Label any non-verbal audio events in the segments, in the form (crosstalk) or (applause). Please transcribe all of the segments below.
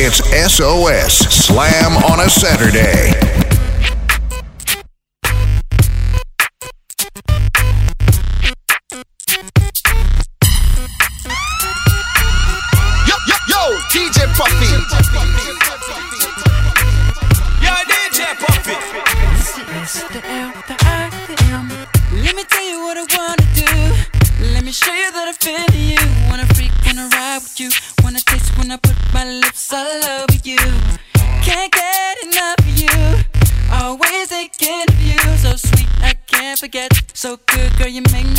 It's SOS Slam on a Saturday. You make me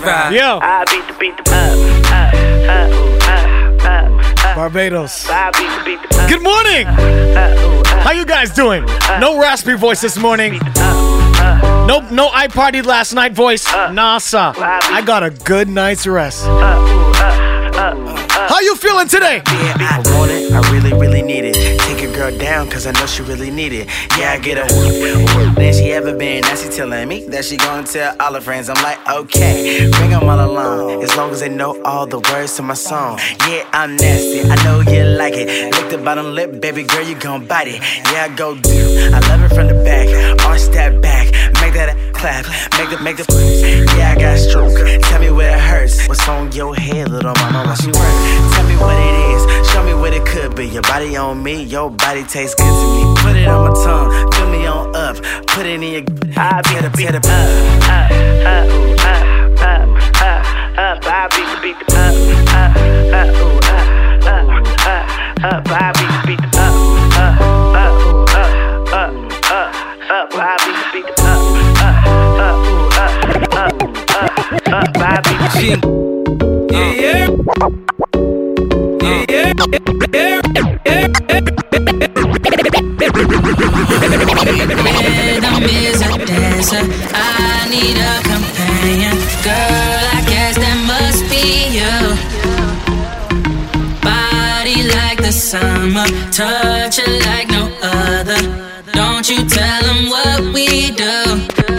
ride. Yo. I beat the beat the up, up, up, up, up. Barbados. Uh, good morning. Uh, uh, How you guys doing? No raspy voice this morning. Nope, no I partied last night voice. NASA. I got a good night's rest. How you feeling today? Yeah, I want it. I really, really need it. Take your girl down, cause I know she really need it. Yeah, I get a than she ever been. Now she telling me that she gonna tell all her friends. I'm like, okay, bring them all along. As long as they know all the words to my song. Yeah, I'm nasty. I know you like it. Lick the bottom lip, baby girl, you gon' bite it. Yeah, I go do. I love it from the back. Arch that back. Make that clap. Make the, make the yeah, I got stroke. Tell me where it hurts. What's on your head, little mama? What you work? Tell me what it is. Show me what it could be. Your body on me, your body tastes good to me. Put it on my tongue, fill me on up. Put it in your. I beat the beat the up, up, up, ooh, up, up, up, up. I beat the beat the up, up, up, ooh, up, up, up, up. I beat the beat the up, up, up, ooh, up, up, up, up. I beat the beat the Rhythm is a dancer. I need a companion. Girl, I guess that must be you. Body like the summer. Touch it like no other. Don't you tell them what we do.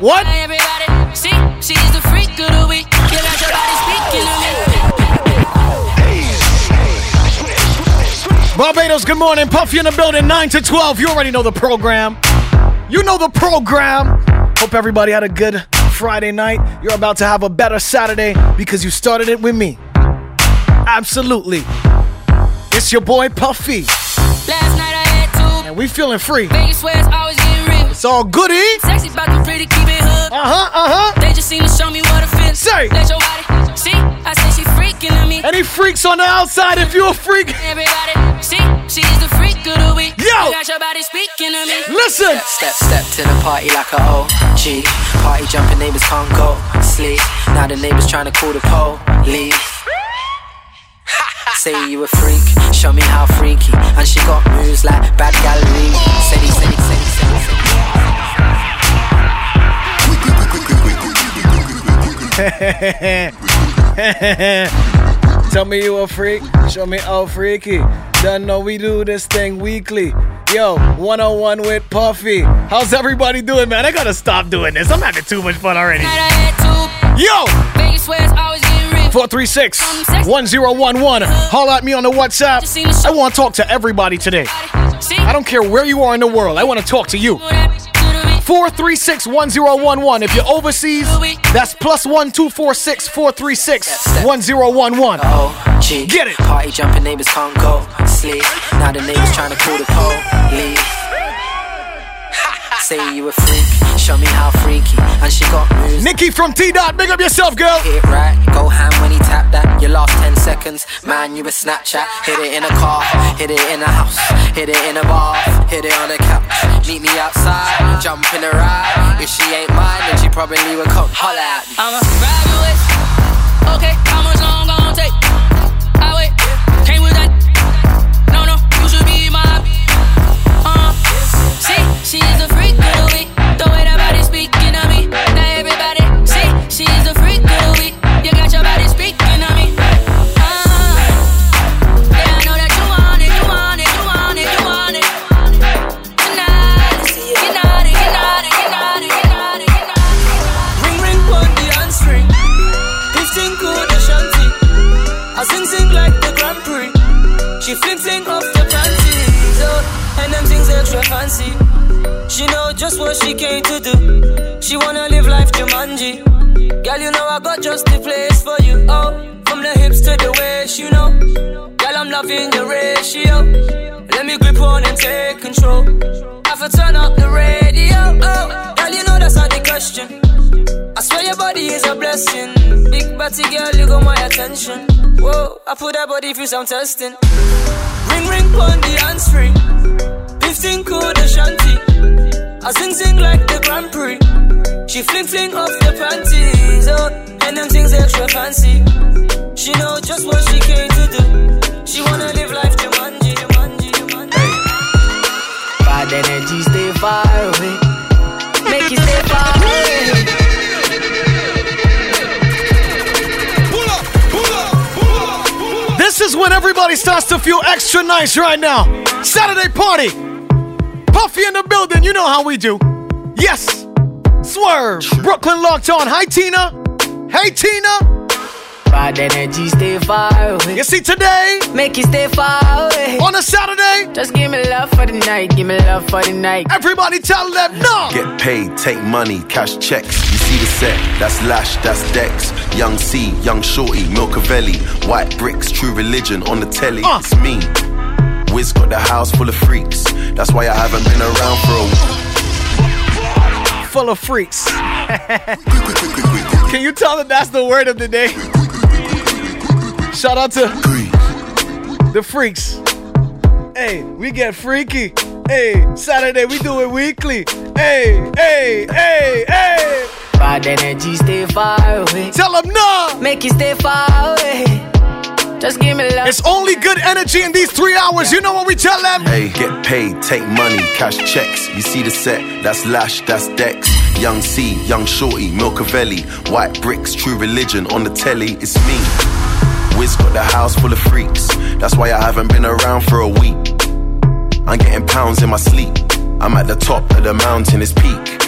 What? Everybody, see, she's the freak of the week. You got your body speaking to me. Barbados, good morning. Puffy in the building, 9 to 12. You already know the program. You know the program. Hope everybody had a good Friday night. You're about to have a better Saturday because you started it with me. Absolutely. It's your boy Puffy, Last night I had two. and we feeling free. Vegas It's all goody. Sexy about the pretty, keep it hood. Uh huh, uh huh. They just seem to show me what it feels. Say. Let your body, see, I say she freaking to me. Any freaks on the outside if you're a freak? Everybody, see, she's the freak of the week. Yo. You got your body speaking to me. Listen. Step, step to the party like a OG. Party jumping, neighbors can't go sleep. Now the neighbors trying to call the police. Say you a freak, show me how freaky. And she got moves like bad gallery. Steady, steady, steady. (laughs) Tell me you a freak, show me how freaky. Done know we do this thing weekly. Yo, 101 with Puffy. How's everybody doing, man? I gotta stop doing this. I'm having too much fun already. Night I had two. Yo, Vegas swears always getting real. 436 1011. Holla at me on the WhatsApp. I wanna talk to everybody today. I don't care where you are in the world, I wanna talk to you. 436 1011. If you're overseas, that's plus 1246 436 1011. OG. Get it. Party jumping, neighbors can't go sleep. Now the neighbors trying to call the police. Say you a freak, show me how freaky. And she got moves. Nikki from T Dot, big up yourself, girl. Hit it right, go ham when he tap that. Your last 10 seconds, man, you a Snapchat. Hit it in a car, hit it in a house, hit it in a bar, hit it on a couch. Meet me outside, jump in a ride. If she ain't mine, then she probably would come holla at me. I'ma ride you with. Okay, how much long gon' take? She is the freak of what she came to do. She wanna live life Jumanji. Girl, you know I got just the place for you. Oh, from the hips to the waist, you know. Girl, I'm loving your ratio. Let me grip on and take control. Have to turn up the radio. Oh, girl, you know that's not the question. I swear your body is a blessing. Big body girl, you got my attention. Whoa, I put that body through some testing. Ring ring on the handstring. 15 code shanty. I sing sing like the Grand Prix. She fling fling off the panties. Oh, and them things extra fancy. She know just what she came to do. She wanna live life Jumanji, Jumanji, Jumanji. Bad energy, stay far away. Make you stay far away. This is when everybody starts to feel extra nice right now. Saturday party. Puffy in the building. You know how we do. Yes. Swerve. Brooklyn locked on. Hi, Tina. Hey, Tina. Bad energy, stay far away. You see, today, Make you stay far away. on a Saturday, Just give me love for the night, give me love for the night. everybody tell them no. Get paid, take money, cash checks. You see the set, that's Lash, that's Dex. Young C, Young Shorty, Milcavelli. White bricks, true religion on the telly. Uh. It's me. Wiz got the house full of freaks. That's why I haven't been around for a week. Full of freaks. (laughs) Can you tell them that's the word of the day? Shout out to the freaks. Hey, we get freaky. Hey, Saturday we do it weekly. Hey, hey, hey, hey. Bad energy, stay far away. Tell them no. Make you stay far away. Just give me love. It's only good energy in these three hours. You know what we tell them? Hey, get paid, take money, cash checks. You see the set, that's Lash, that's Dex. Young C, Young Shorty, Milcavelli. White bricks, true religion on the telly. It's me. Wiz got the house full of freaks. That's why I haven't been around for a week. I'm getting pounds in my sleep. I'm at the top of the mountain, it's peak.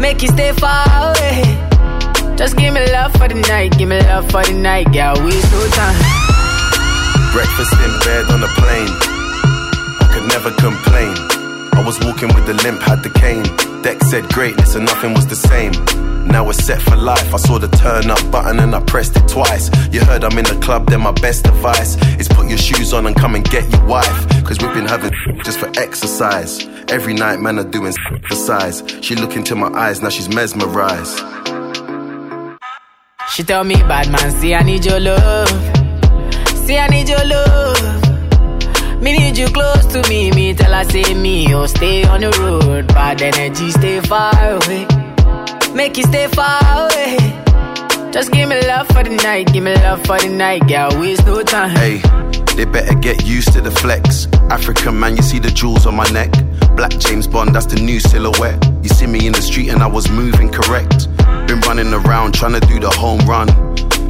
Make you stay far away. Just give me love for the night, give me love for the night, girl. Waste no time. Breakfast in bed on a plane. I could never complain. I was walking with the limp, had the cane. Deck said greatness and nothing was the same. Now we're set for life. I saw the turn up button and I pressed it twice. You heard I'm in the club, then my best advice is put your shoes on and come and get your wife. Cause we've been having (laughs) just for exercise. Every night, man, are doing exercise. She look into my eyes, now she's mesmerized. She tell me, bad man, see I need your love. See I need your love. Me need you close to me. Me tell her say me, oh stay on the road. Bad energy, stay far away. Make you stay far away. Just give me love for the night, give me love for the night, girl. Waste no time. Hey, they better get used to the flex. African man, you see the jewels on my neck. Black James Bond, that's the new silhouette. You see me in the street and I was moving correct. Been running around trying to do the home run.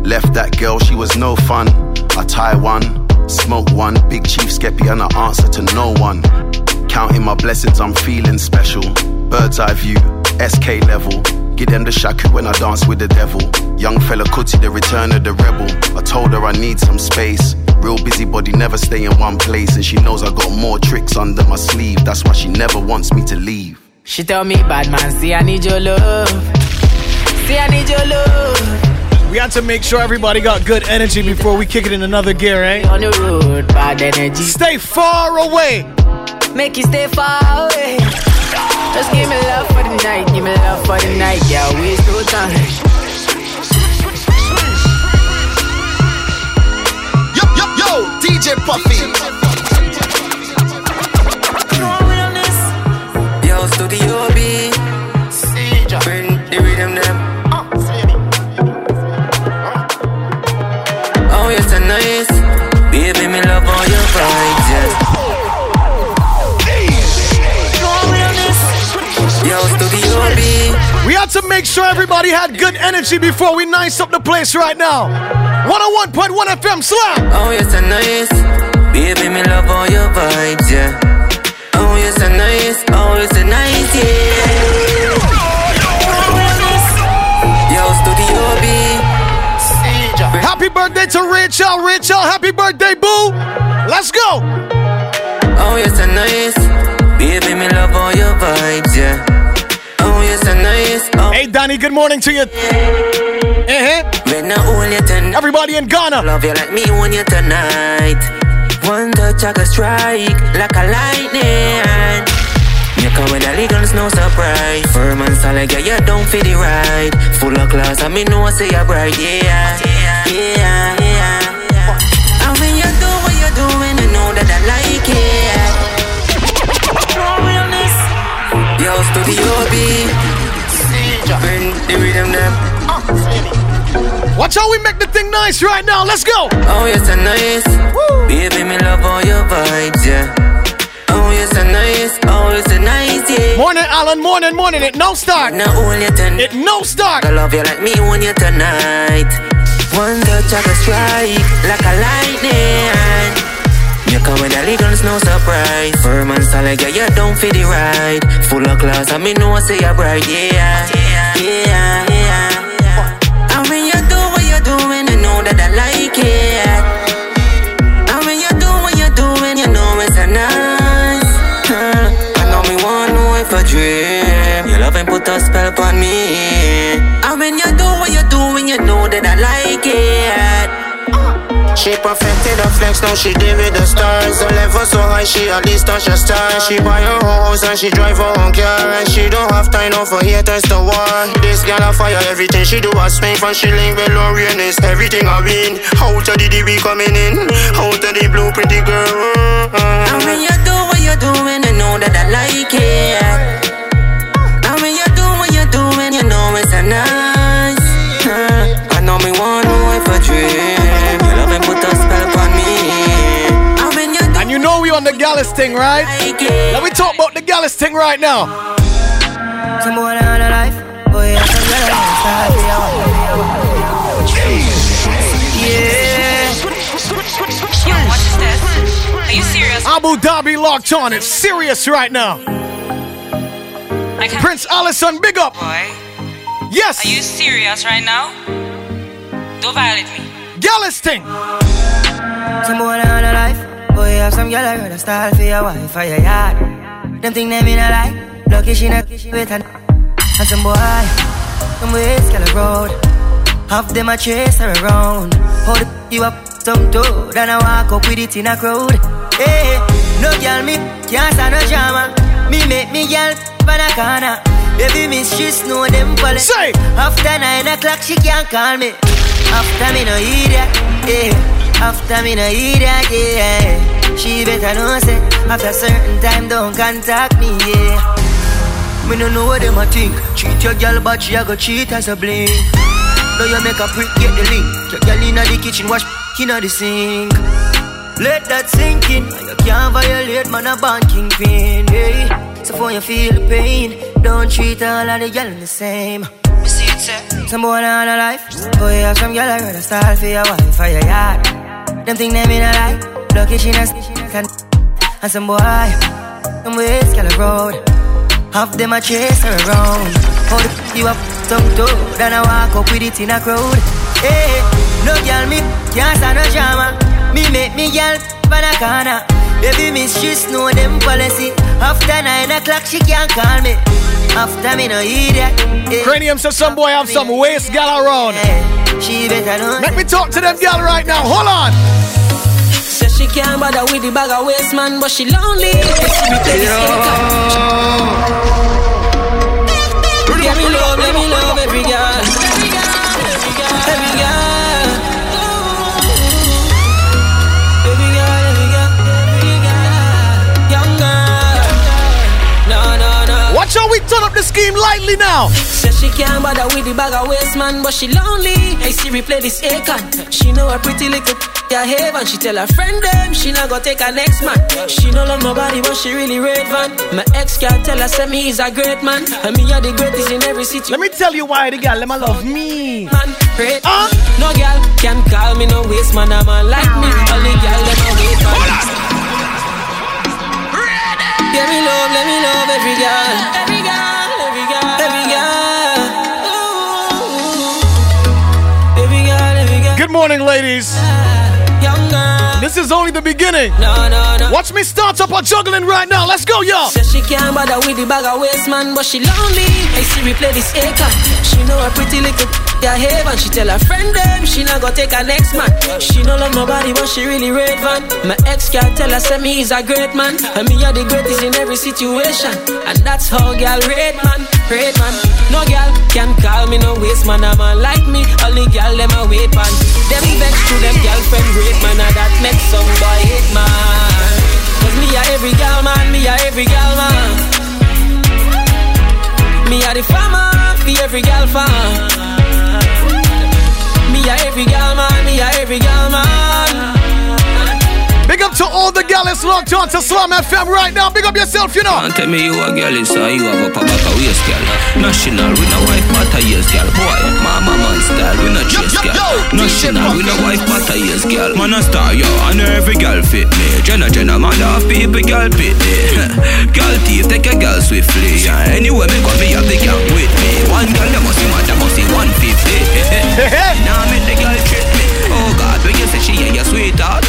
Left that girl, she was no fun. I tie one, smoke one, big chief skeppy and I answer to no one. Counting my blessings, I'm feeling special. Bird's eye view, SK level. Give them the shaku when I dance with the devil. Young Fela Kuti, the return of the rebel. I told her I need some space. Real busybody, never stay in one place. And she knows I got more tricks under my sleeve. That's why she never wants me to leave. She tell me, bad man, see I need your love. See I need your love. We had to make sure everybody got good energy before we kick it in another gear, eh? On the road, bad energy. Stay far away. Make you stay far away. Just give me love for the night, give me love for the night, girl. Waste no time. DJ Puffy. Yo, Studio To make sure everybody had good energy before we nice up the place right now. 101.1 FM Slam. Oh, you're so nice. Baby, me love all your vibes, yeah. Oh, you're so nice. Oh, you're so nice, yeah. Yo, Studio B. Happy birthday to Rachel. Rachel, happy birthday, boo. Let's go. Oh, you're so nice. Baby, me love all your vibes, yeah. Hey, Danny, good morning to you. Uh-huh. when I hold you tonight. Everybody in Ghana. Love you like me when you tonight. One touch, I can strike like a lightning. You come with the guns, no surprise. Firm and solid, yeah, you don't feel the ride. Full of class, I mean, no, say you're bright, yeah. Yeah, yeah. And when you do what you're doing, you know that I like it. Yo, Studio B. The rhythm them. Watch how we make the thing nice right now. Let's go. Oh, you're so nice. Baby, me love all your vibes, yeah. Oh, you're so nice. Oh, you're so nice, yeah. Morning, Alan. Morning, morning. It no start. Now you tonight. It no start. I love you like me when you tonight. One touch, I can strike like a lightning. You come with the guns, no surprise. Firm and solid, yeah, you don't feel the ride. Full of class, I mean, no, I say you're bright, yeah. And when you do what you're doing, you know that I like it. And when you do what you're doing, you know it's a nice. I know me want know if I dream. Your love and put a spell on me. And when you do what you're doing, you know that I like it. She perfected her flex, now she did with the stars. High, she at least touch a star. She buy her own house and she drive her own car. And she don't have time now for haters to war. This girl a fire, everything she do a swing. From she link with Lorraine everything I win. Out of the we coming in, out of the blue pretty girl. And when you do what you're doing, you know that I like it. And when you do what you're doing, the Gallus thing, right? Let me talk about the Gallus thing right now. Some boy on a life, boy, I'm some girl, I'm start for you. Yo, watch this. Are you serious? Abu Dhabi locked on. It's serious right now. Prince Allison, big up. Boy. Yes. Are you serious right now? Don't violate me. Gallus thing. Some boy on a life, boy, have some girl, I rather start for your wife or your yard. Them think them in a lie, lucky she not with an And some boy, them ways girl a road. Half them a chase her around. Hold you up some toe, then I walk up with it in a crowd. Hey, no girl me can't stand no drama. Me make me girl pan a corner. Baby miss she know them. Say after nine o'clock she can't call me. After me no idiot, yeah. After me no idiot, yeah. She better know say after certain time don't contact me, yeah. Me no know what them a think. Cheat your girl, but she a go cheat as a blink. Now you make a prick get the link. Your girl inna the kitchen, wash inna the sink. Let that sink in. You can't violate man a born kingpin, yeah. So for you feel the pain, don't treat all of the girl the same. You see it, sir? Some boy on a life, boy have some girl I rather style for your wife or your yard. Them think them in a lie, lucky she not not And some boy, them ways girl a road. Half them a chase her around. Hold you up, tongue toe, then I walk up with it in a crowd. Hey, no girl me can't stand no drama. Me make me girl pan a corner. Baby miss she know them policy. After nine o'clock she can't call me. After me no idiot. Yeah. Cranium says some boy have some waist gal around. Eh, she better know. Let me talk to them gal right now. Hold on. Says she can't bother with the bag of waste man, but she lonely. She replay this Give me love, let me love we turn up the scheme lightly now. Says she can't bother with the bag of waste man, but she lonely. Hey Siri, play this Akon. She know a pretty little yeah haven. She tell her friend them she not gonna take her next man. She no love nobody, but she really relevant. My ex can't tell her say me is a great man, and me are the greatest in every situation. Let me tell you why the gal let me love me. Man, great. Uh? No girl can call me no waste man. I'm A like me, only girl let me wait man. Give me love, let me love every girl. Every girl, every Good morning, ladies. This is only the beginning. No, no, no. Watch me start up on juggling right now. Let's go, y'all. Says she can't bother with the bag of waste man, but she lonely. Hey Siri, play this Akon. She know a pretty little yeah haven. She tell her friend them she not gonna take her next man. She no love nobody, but she really relevant. My ex can't tell her say me is a great man, and me are the greatest in every situation. And that's how girl rate man, rate man. No girl can call me no waste man. A man like me, only girl them a wait man. Them vex to them girlfriend great man, and that makes some boy hate man. Cause me a every girl man, me a every girl man. Me a the farmer, for every girl fan. Me a every girl man, me a every girl man. Big up to all the gals locked on to Slam FM right now. Big up yourself, you know. Can't tell me you a girl is so you have up a back a waist girl. National, we no wife matter years girl. Boy, mama man style, we no chase girl. National, we no wife matter years girl. Man a star yo, and every girl fit me. Jenna Jenna, man half people girl fit me. (laughs) girl thief, take a girl swiftly. Yeah, anyway, me come me have the girl with me. One girl, they must be mad, they must be 150. (laughs) now make the girl trip me. Oh God, when you say she ain't your sweetheart,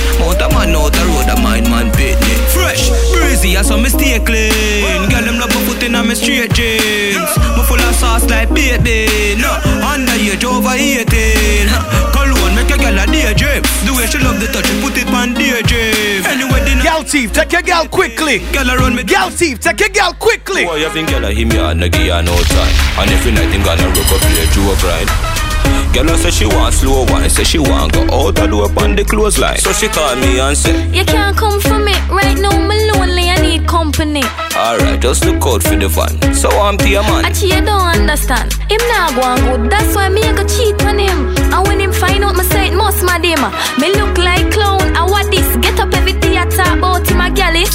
Fresh, breezy, I saw me stay clean. Girl, them love me foot in my straight jeans. Me full of sauce like baby. No, uh, under your age over 18. Uh, Cologne make a girl a daydream. The way she love the touch, she put it on daydream. Anyway, the uh, Gal thief, take your gal quickly. Girl around me. Gal thief, take your gal quickly. Boy, you think girl a him ya and give her no time. And every night him gonna rock up play joke right. Girl I say she want slow wine, say she want go out a door on the clothesline. So she call me and say, You can't come for me right now. I'm lonely. I need company. Alright, just look out for the van. So I'm to your man. Actually, you don't understand. Him not go on good. That's why me I go cheat on him. And when him find out my say it must mad him. Me look like clown. I what this? Get up every theater about him a galley.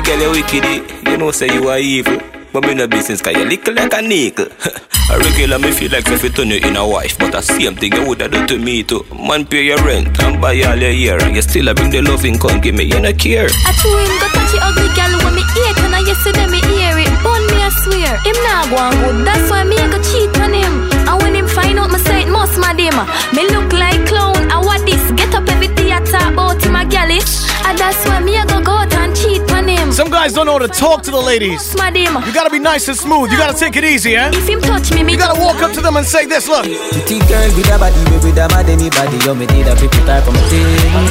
Girl, you wicked, eh? you know say you are evil. But me no business, cause you little like a nickel. (laughs) a regular me feel like if you turn you in a wife, but the same thing you woulda do to me too. Man pay your rent and buy all your year, and you still a bring the loving come give me, you no care. I chew him go touch the ugly gal when me hate and I yesterday me hear it. Bun me I swear, him nah go good. That's why me I go cheat on him. And when him find out me say it must mad. Me look like clown. I what this? Get up every day I talk about him a gal. And that's why me I go go out Some guys don't know how to talk to the ladies. You gotta be nice and smooth. You gotta take it easy, eh? You gotta walk up to them and say this, look. Body. You.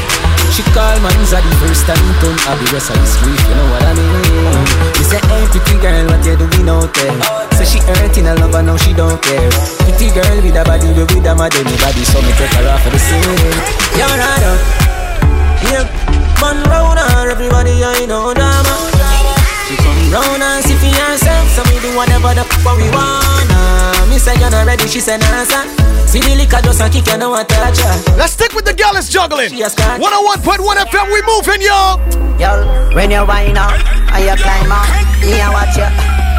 She call man for the first time, turn up the rest of the street. You know what I mean? She say, hey, pretty girl, what you doing out there? Say she hurting a lover, now she don't care. Pretty girl with a body, we with a mad anybody. So me take her off for the scene. You're not out. Yeah, man round her, everybody I know drama. She come round and see for herself, so me do whatever the fuck we wanna. Me say you're not ready, she say nah, son. See the liquor just a kick, you know what touch her. Let's stick with the gal that's juggling. 101.1 FM, we moving, yo. Yo, when you wind up and you climb up, me a watch you.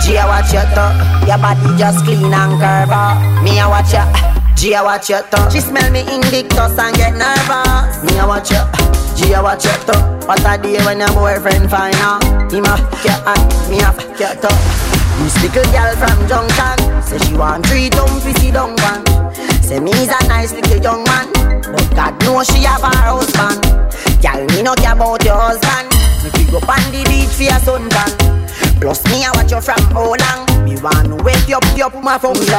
G a watch you too. Your body just clean and curve up. Me a watch you. G a watch you too. She smell me invictus and get nervous. Me a watch you. G a watch you too. What a day when your boyfriend find out. Him a fuck you and me a fuck you too. This little girl from Junction Say she want three dumb fizzy dung one Say me's a nice little young man But God knows she have her husband Girl, me no care about your husband Me pick up on the beach for your suntan Plus me I watch you from how long Me want to wake you up, you up my function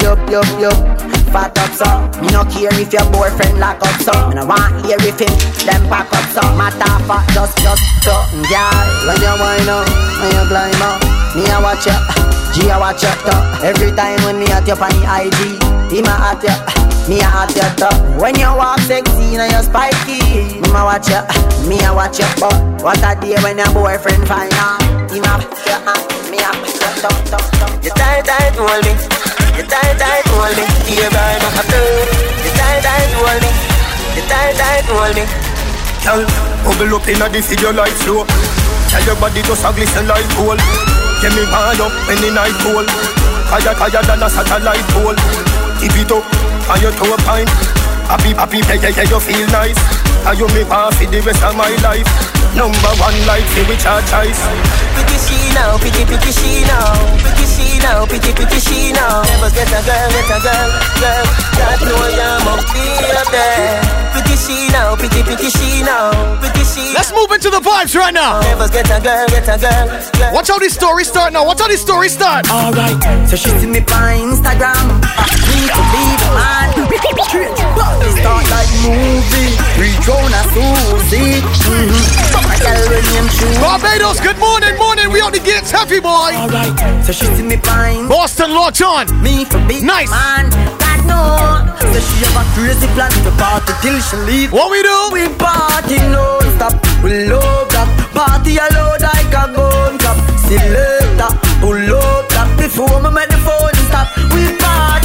Yup, yup, yup Fat up so. Me no care if your boyfriend lock up so. Me no want hear if him Them pack up so. Matter for just, just something, girl When you wind up, when you climb up Me I watch you, G I watch you too. Every time when me at you on the IG Him a at you, me a at you too. When you walk sexy and you spiky Me a watch you, me a watch you But what a day when your boyfriend find out Him a you, uh, me a you too, too, too. You tight, tight, hold me. You tight, tight, hold me. Here by my heart. You tight, tight, hold me. You tight, tight, hold me. Girl, bubble up inna the video like flow. Tell your body just a glisten like gold. Get me buy up when the night cold. Higher, higher than a satellite pole. Keep it up on your toe pine. Happy, happy, yeah, yeah, yeah, you feel nice. And you make me for the rest of my life. Number one life, see which our choice. Pretty she now, pretty, pretty she now. Pretty she now, pretty, pretty she now. Never get a girl, get a girl, girl. God know you must be up there. Pretty she now, pretty, pretty she now. Pretty she. Let's move into the vibes right now. Never get a girl, get a girl, girl. Watch how these stories start now. Watch how these stories start. Alright, so she see me on Instagram. Me to be the man. Start like movie. Round a Susie. Mm-hmm. My girl when name shoe. Barbados, good morning, morning. We on the gates, heavy boy. Alright, so she see me pine. Boston, locked on. Me for big Nice. man. God know. So she have a crazy plan to party till she leave. What we do? We party non-stop. We love that. Party alone like a gun clap. Selector, pull up that before me make the phone stop. We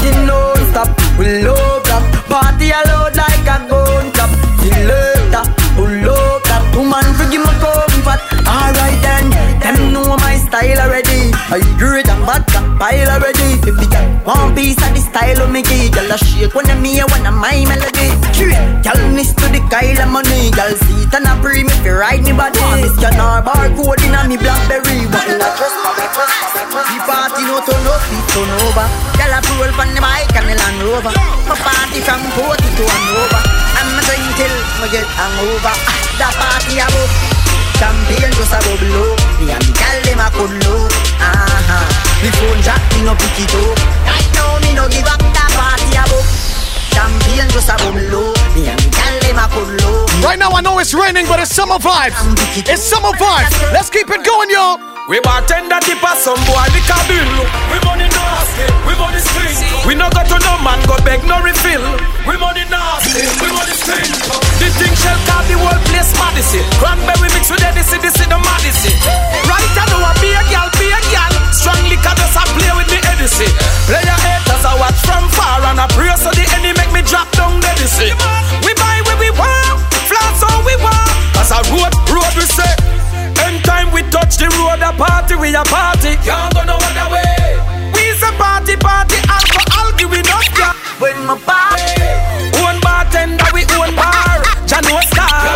party non-stop. We love that. Party alone like a gun clap. Selector, pull up that. Woman forgive my comfort. Alright then, them know my style already. I great and bad got pile already. If you got one piece of the style of me girl a shake when I'm here when I'm my melody. Straight, girl miss to the Kyle money. Girl see it and a pre me fi ride me body. Miss can our barcode in a me blackberry. What in a dress for me, party no turn up, it turn over. Girl a roll from the bike and the Land Rover. My party from Porty to Hanover. I'm a drink till me get hangover. Ah, The party a go. Champagne just a bubble up Me and the gal dem a cuddle up. Me phone jack me no pick it up Right now me no give up that party a book Champagne just a bubble up Me and the gal dem a cuddle up Right now I know it's raining, but it's summer vibes. It's summer vibes. Let's keep it going, yo. We bartender tip us some boy liquor bill. We money nasty, we money string. We no got to no man, go beg no refill. We money nasty, we money string. This thing shall call the whole place Madison. Cranberry mix with Edison, this is the Madison. Right, I know I be a gal, be a gal. Strong liquor, just a play with me Edison. Player haters, I watch from far and I pray so the enemy make me drop down Edison. We buy where we want, flats all we want. As a road, road we say. Anytime we touch the road, a party, we a party. Can't go no other way party alcohol, give it up, yeah. When my bar, own bartender, we own bar. John star.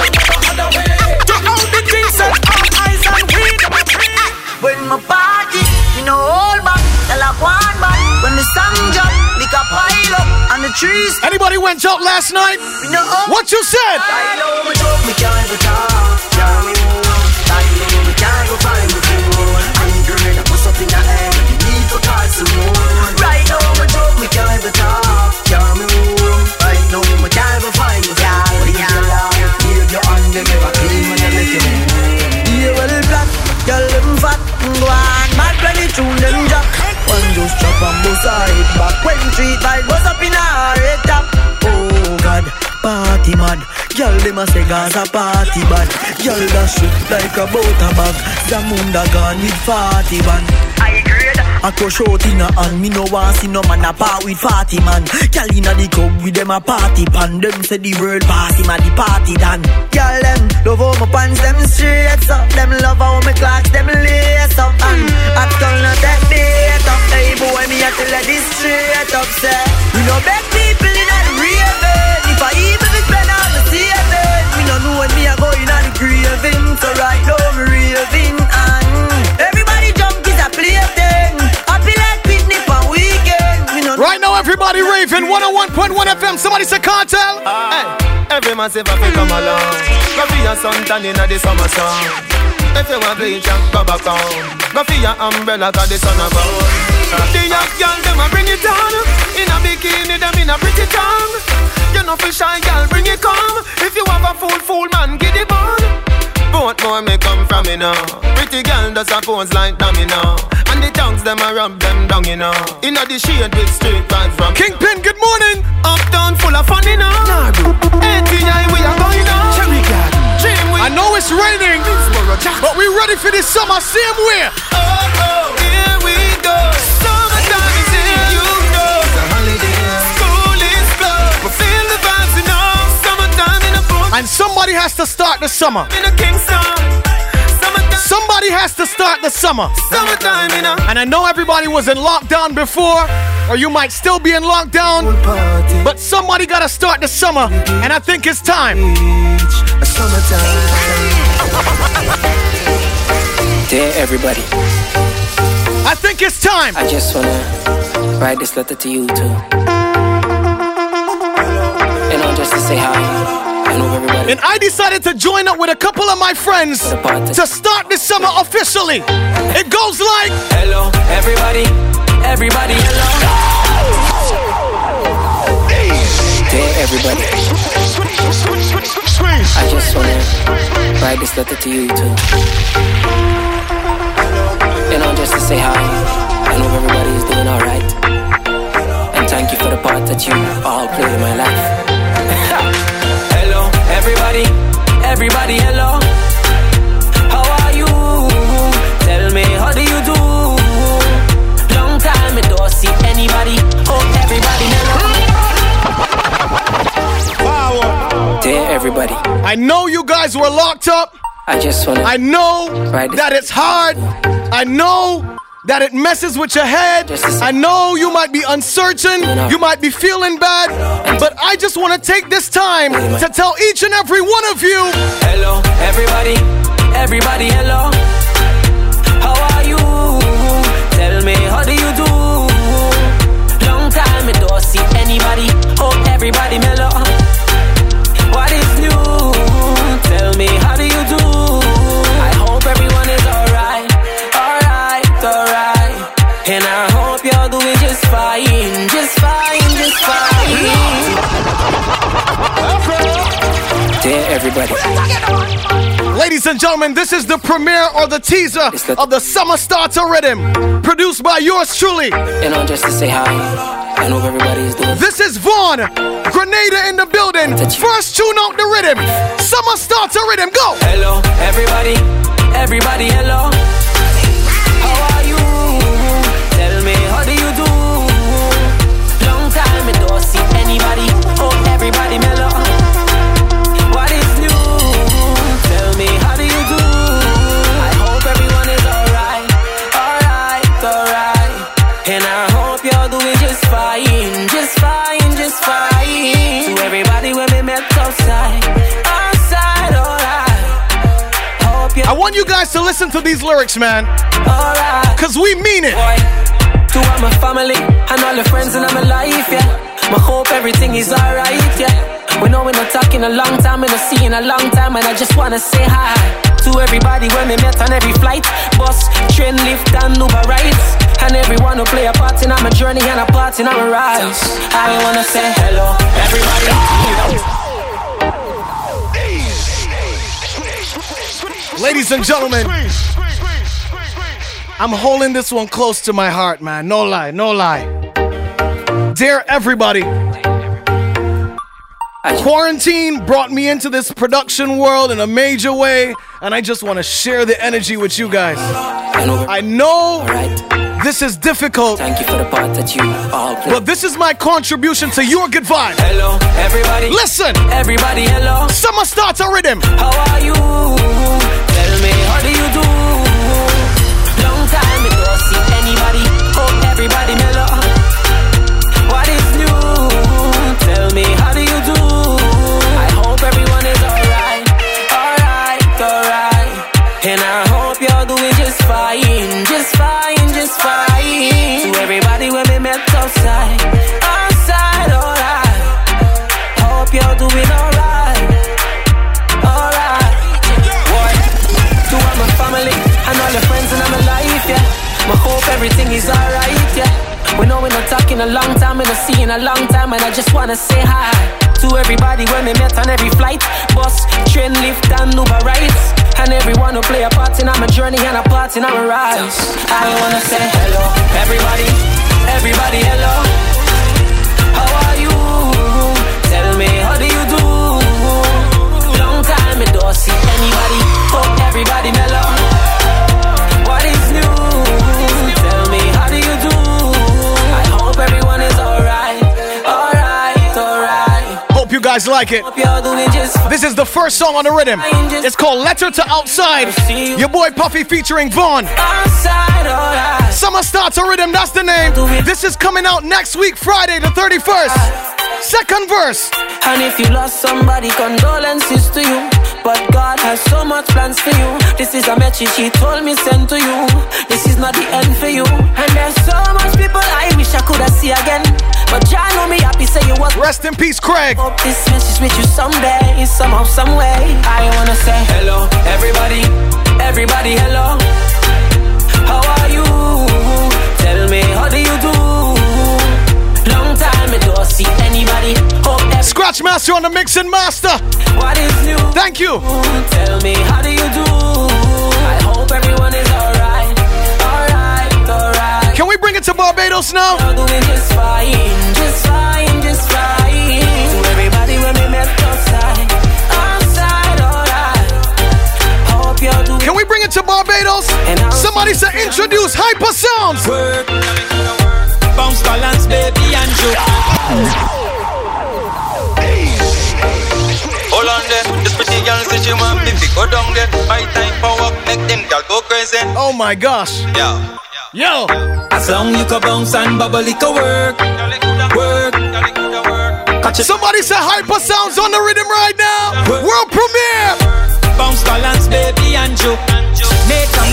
To all the things set eyes and weed. When my party, you know, all back, tell a one back. When the sun jump, lick a pile up and the trees. Anybody went out last night? Oh. What you said? I know we joke, we can't go talk. Yeah, we know we can't go find Gaza party bad. Girl, that shit like a butter bag. Zamunda gone with party van. I agree. I crush out in a hand, me no want see no man a part with party man. Girl inna the club with them a party pan. Them say the world party man, the party done. Girl them love how my pants them straight up. Them love how my clocks them lace up. And I turn not that bait up. Hey boy, me a tell this straight up. Say we no beg people in a raving. If I me no know when me a go inna the craving. So right now me raving and everybody jump is a plaything. Happy like picnic on weekend. Me no Right now, everybody raving 101.1 FM. Somebody say cartel. Ah, hey, every man say fi come along. Go for your suntan inna the summer sun. If you want bleach, and go back home. Go for your umbrella 'cause the sun a burn. The young girl them a bring it on. In a bikini, them in a pretty tongue. You know fi shy girl, bring it come. If you have a fool, fool man, get it on. Both more me come from me now. Pretty girl does a pose like dummy now. And the tongues them a rub them down, you know. Inna the shade with straight vibes from Kingpin, good morning. Uptown full of fun, you know. ATI we are going on. Cherry Garden. I know it's raining, but we ready for this summer. Him where? Oh, oh, here we go. And somebody has to start the summer. In a Kingston. Summertime. Somebody has to start the summer. Summertime, you know. And I know everybody was in lockdown before, or you might still be in lockdown, but somebody got to start the summer, and I think it's time. Dear everybody, I think it's time. I just wanna write this letter to you too. You know, just to say hi. I know everybody. And I decided to join up with a couple of my friends to start this summer officially. It goes like Hello, everybody, everybody, hello. Dear everybody, I just wanna write this letter to you too. You know, just to say hi. I know everybody is doing alright. And thank you for the part that you all played in my life. Everybody, hello. How are you? Tell me, how do you do? Long time I don't see anybody. Hope everybody hello. Dear everybody, I know you guys were locked up. I just wanna. I know that it's hard. I know that it messes with your head. I know you might be uncertain. You might be feeling bad. But I just want to take this time to tell each and every one of you Hello, everybody, everybody, hello. How are you? Tell me, how do you do? Long time I don't see anybody. Hope everybody mellow. Everybody. Ladies and gentlemen, this is the premiere or the teaser of the Summer Starter Rhythm, produced by yours truly. And I'm just to say hi. I know everybody is doing. This is Vaughn, Grenada in the building. First tune out the rhythm. Summer Starter Rhythm, go! Hello, everybody, everybody, hello. How are you? Tell me, how do you do? Long time I don't see anybody. Hope everybody want you guys to listen to these lyrics, man. alright. Cause we mean it. Boy, to all my family and all the friends in my life, yeah. My hope everything is alright, yeah. We know we're not talking a long time, we're not seeing a long time, and I just wanna say hi to everybody when we met on every flight, bus, train, lift, and Uber rides, and everyone who play a part in my journey and a part in my rise. I wanna say hello, everybody. Ladies and gentlemen, I'm holding this one close to my heart, man. No lie, no lie. Dear everybody, quarantine brought me into this production world in a major way, and I just want to share the energy with you guys. I know this is difficult. Thank you for the part that you all play. But this is my contribution to your good vibe. Hello, everybody. Listen, everybody, hello. Summer starts a rhythm. How are you? A long time, and I just wanna say hi to everybody when we met on every flight, bus, train, lift, and Uber rides, and everyone who play a part in my journey and a part in my rise. I wanna say hello, everybody, everybody, hello. How are you? Tell me, how do you do? Long time I don't see anybody. Hope everybody mellow. What is new? Guys like it. This is the first song on the rhythm. It's called Letter to Outside. Your boy Puffy featuring Vaughn. Summer starts a rhythm, that's the name. This is coming out next week, Friday the 31st. Second verse. And if you lost somebody, condolences to you. But God has so much plans for you. This is a message He told me send to you. This is not the end for you. And there's so much people I wish I could have see again. But Jah know me happy, say you was. Rest in peace, Craig. Hope this message with you someday, somehow, some way. I wanna say hello, everybody, everybody, hello. How are see anybody. Hope Scratch Master on the mix and master. what is new? Thank you. Tell me, how do you do? I hope everyone is alright, alright, alright. Can we bring it to Barbados now? Just fine, just fine, just fine. To everybody when we met outside, outside, alright. Hope you're doing. Can we bring it to Barbados? Somebody say introduce Hyper Sounds. Bounce balance, baby, and joke. Hold on there, this pretty girl says she want me to go down there. My time for work, make them girl go crazy. Oh my gosh. Yeah. Yo. As long you can bounce and bubble, it can work. Work. Catch it. Somebody say Hyper Sounds on the rhythm right now. World premiere. Bounce balance, baby, and joke. Make a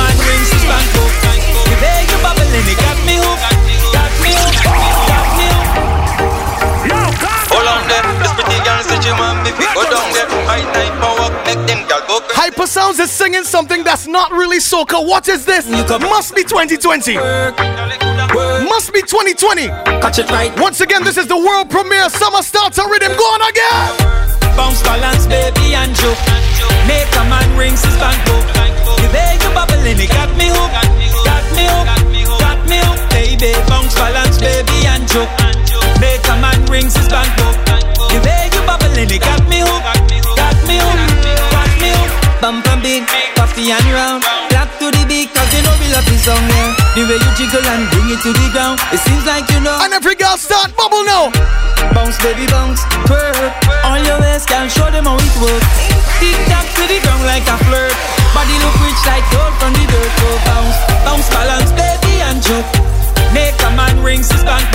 something that's not really soca. What is this? Must be 2020. Must be 2020. Catch it right. Once again, this is the world premiere. Summer starts a rhythm. Go on again. Bounce balance, baby, and joke. Make a man ring his bank book. The way you bubbling, it got me hooked. Got me hooked. Got me hooked, baby. Bounce balance, baby, and joke. Make a man ring his bank book. The way you bubbling, it got me hooked. Got me hooked. Got me hooked. Bump and big, coffee and round. Clap to the beat, cause you know we love this song, yeah. The way you jiggle and bring it to the ground. It seems like you know. And every girl start bubble now. Bounce, baby, bounce, twerk. On your waist, can show them how it works. Tick tock to the ground like a flirt. Body look rich like gold from the dirt. So bounce, bounce, balance, baby, and joke. Make a man rings his bank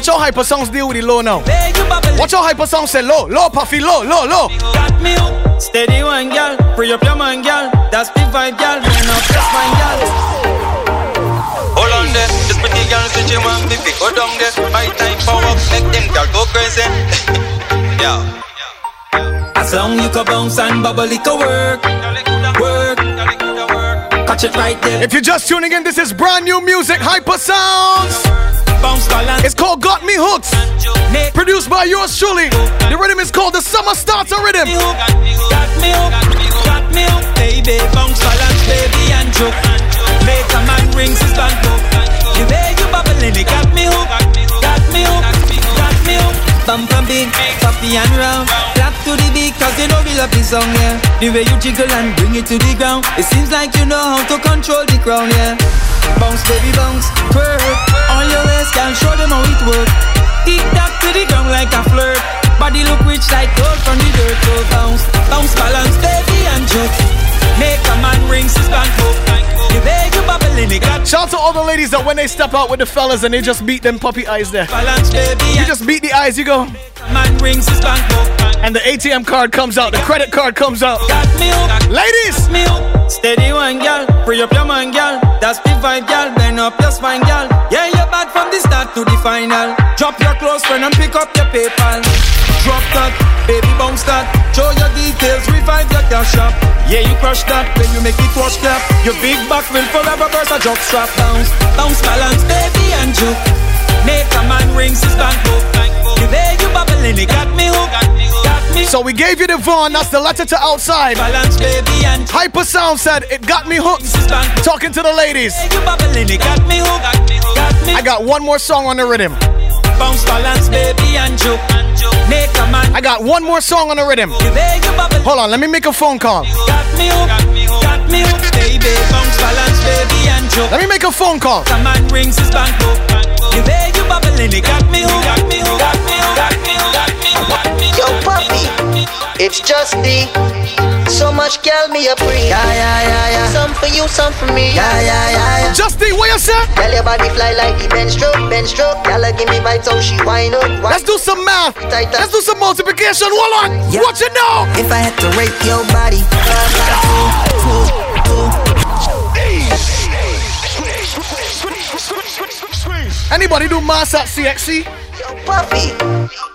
Watch out, Hyper Sounds deal with the low now. Watch how Hyper Sounds say low, low, puffy, low, low, low. Got me up, steady one, girl. Free up your mind, girl. That's the vibe, girl. Man up, that's mine, girl. Hold on there, this pretty girl say she want me to go down there. My time for work, make them girl go crazy. (laughs) yeah. As long you can bounce and bubble, it can work. Work. Catch it right there. If you're just tuning in, this is brand new music, Hyper Sounds. It's called Got Me Hooked. Produced by yours truly. The rhythm is called the Summer Starter Rhythm. Got me hook, got me hook, baby. Bounce balance, baby, and joke. Make a man ring his band hook. The way you bubbling, it got me hook, got me hook, got me hook. Bump and big, puppy and round. To the beat, cause you know we love this song, yeah. The way you jiggle and bring it to the ground. It seems like you know how to control the crown, yeah. Bounce, baby, bounce, twerk. On your waist, can show them how it work. Tick tock to the ground like a flirt. Body look rich like gold from the dirt. So bounce, bounce, balance, baby, and joke. Make a man ring his bank. The way you bubbling, it got Shout out to all the ladies that when they step out with the fellas and they just beat them puppy eyes there. balance, baby. You just beat the eyes, you go. Man rings his bank. And the ATM card comes out, the credit card comes out. Got me hook. Ladies! Steady one, girl. Free up your mind, girl. That's the vibe, girl. Bend up your spine, girl. Yeah, you're bad from the start to the final. Drop your close friend and pick up your PayPal. Drop that, baby bounce that. Show your details, revive your cash up. Yeah, you crush that, when you make it wash clap. Your big back will forever burst a jock strap. Bounce, bounce balance, baby and juke. Make a man rings his bank book. The way you bubbling, it got me hooked. Got me So we gave you the Vaughn, that's the letter to outside. balance, baby and Hyper Sound said it got me hooked. Talking to the ladies. you bubbling, it got me hooked. Got me I got one more song on the rhythm. bounce balance, baby and juke. Make a man I got one more song on the rhythm. the way you bubble. Hold on, let me make a phone call. Got me hooked, got me hooked, baby. Bounce balance, baby and juke. Let me make a phone call. It's just me. So much girl me a free. Yeah, yeah, yeah, yeah. Some for you, some for me. Yeah, yeah, yeah, yeah. Justin, what you say? Tell your body fly like the bench stroke, bench stroke. Girl, give me vibes, how she wind up. Let's do some math. Tight Let's do some multiplication. Hold on. Yeah. What you know? If I had to rate your body, five Anybody do math at CXC? Yo, puppy,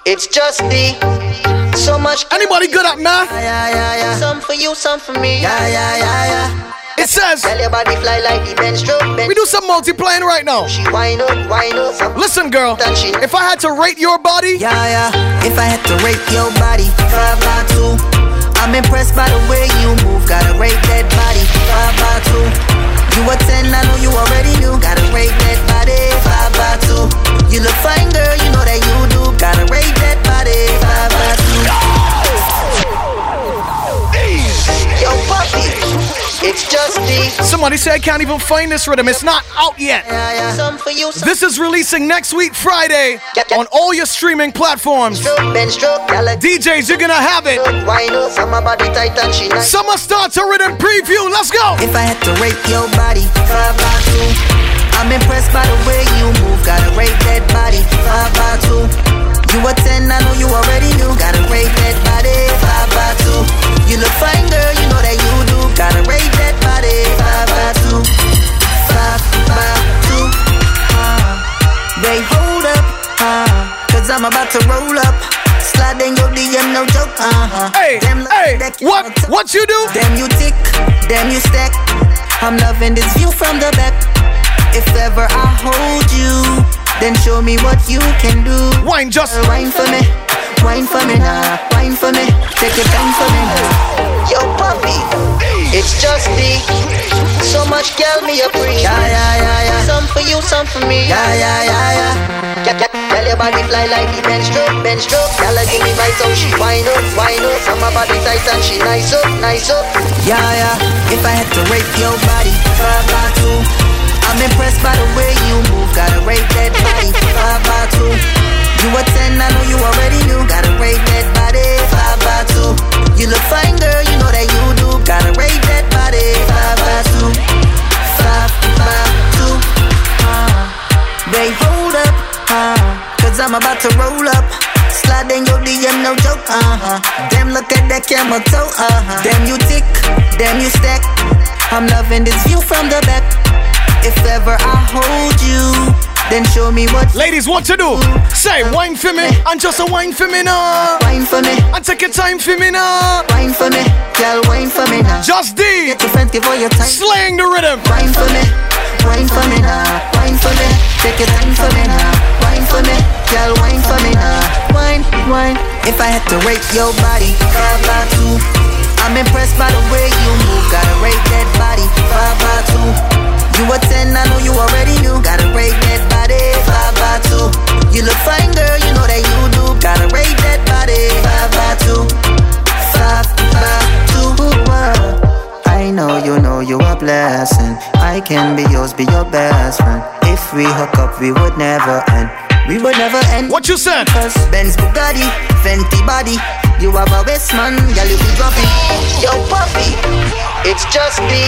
it's just the so much. Anybody good at math? Yeah, yeah, yeah. Some for you, some for me. Yeah, yeah, yeah, yeah. It says Tell your body fly like the bench stroke, bench we do some multiplying right now. She wind up, wind up. Some Listen, girl. She- If I had to rate your body, Yeah, yeah. If I had to rate your body, five by two. I'm impressed by the way you move. Gotta rate that body, five by two. You a ten, I know you already knew. Gotta rate that body, five by two. You look fine, girl, you know that you do. Gotta rate that body, it's just the. somebody said I can't even find this rhythm. It's not out yet. Yeah, yeah. Some for you, some This is releasing next week, Friday, on all your streaming platforms. DJs, you're gonna have it. wind up. Some my body tight and she nice. Summer starter rhythm preview. Let's go. If I had to rate your body, five by two. I'm impressed by the way you move. Gotta rate that body, five by two. You a ten, I know you already knew. Gotta rate that body, five by two. You look fine, girl, you know that you. Gotta rate that body, five by two. Five by two. Ah. They hold up, ah, cause I'm about to roll up. Slide in your DM, no joke, uh-huh. Hey, Damn hey, what, what you do? Damn you tick, damn you stack. I'm loving this view from the back. If ever I hold you, then show me what you can do. Wine just. Wine for me, wine for me now, wine for me. Take your time for me now. Yo, puppy, it's just me. So much girl me a free. Yeah, yeah, yeah, yeah. Some for you, some for me. Yeah, yeah, yeah, yeah. Yeah, yeah. Tell your body fly like the bench stroke, bench stroke. Girl, give me vibes, so she wind up, wind up. Some my body tight and she nice up, nice up. Yeah, yeah. If I had to rate your body, five by two. I'm impressed by the way you move. Gotta rate that body, five by two. You a ten, I know you already knew. Gotta rate that body, five by two. You look fine, girl, you know that you. Gotta rate that body, five by two. Five by two. Ah. They hold up, ah, cause I'm about to roll up. Slide in your DM, no joke, uh-huh. Damn, look at that camera toe, uh-huh. Damn, you tick, damn, you stack. I'm loving this view from the back. If ever I hold you, then show me what. Ladies, what to do? Say, wine for me, and just a wine for me now. Wine for me, and take your time for me now. Wine for me, girl, wine for me now. Just D, get your friends, give all your time. Slaying the rhythm. Wine for me, wine for me now. Wine for me, take your time for me now. Wine for me, girl, wine for me now. Wine, wine. If I had to rate your body, five by two. I'm impressed by the way you move. Gotta rate that body, five by two. You a 10, I know you already knew. Gotta rate that body, 5 by 2. You look fine, girl, you know that you do. Gotta rate that body, 5 by 2. 5 by 2. I know you know you a blessing. I can be yours, be your best friend. If we hook up, we would never end. We would never end. What you said? Cause Benz Bugatti, Fenty body. You have a best man, girl, you be dropping. Yo, puppy, it's just me.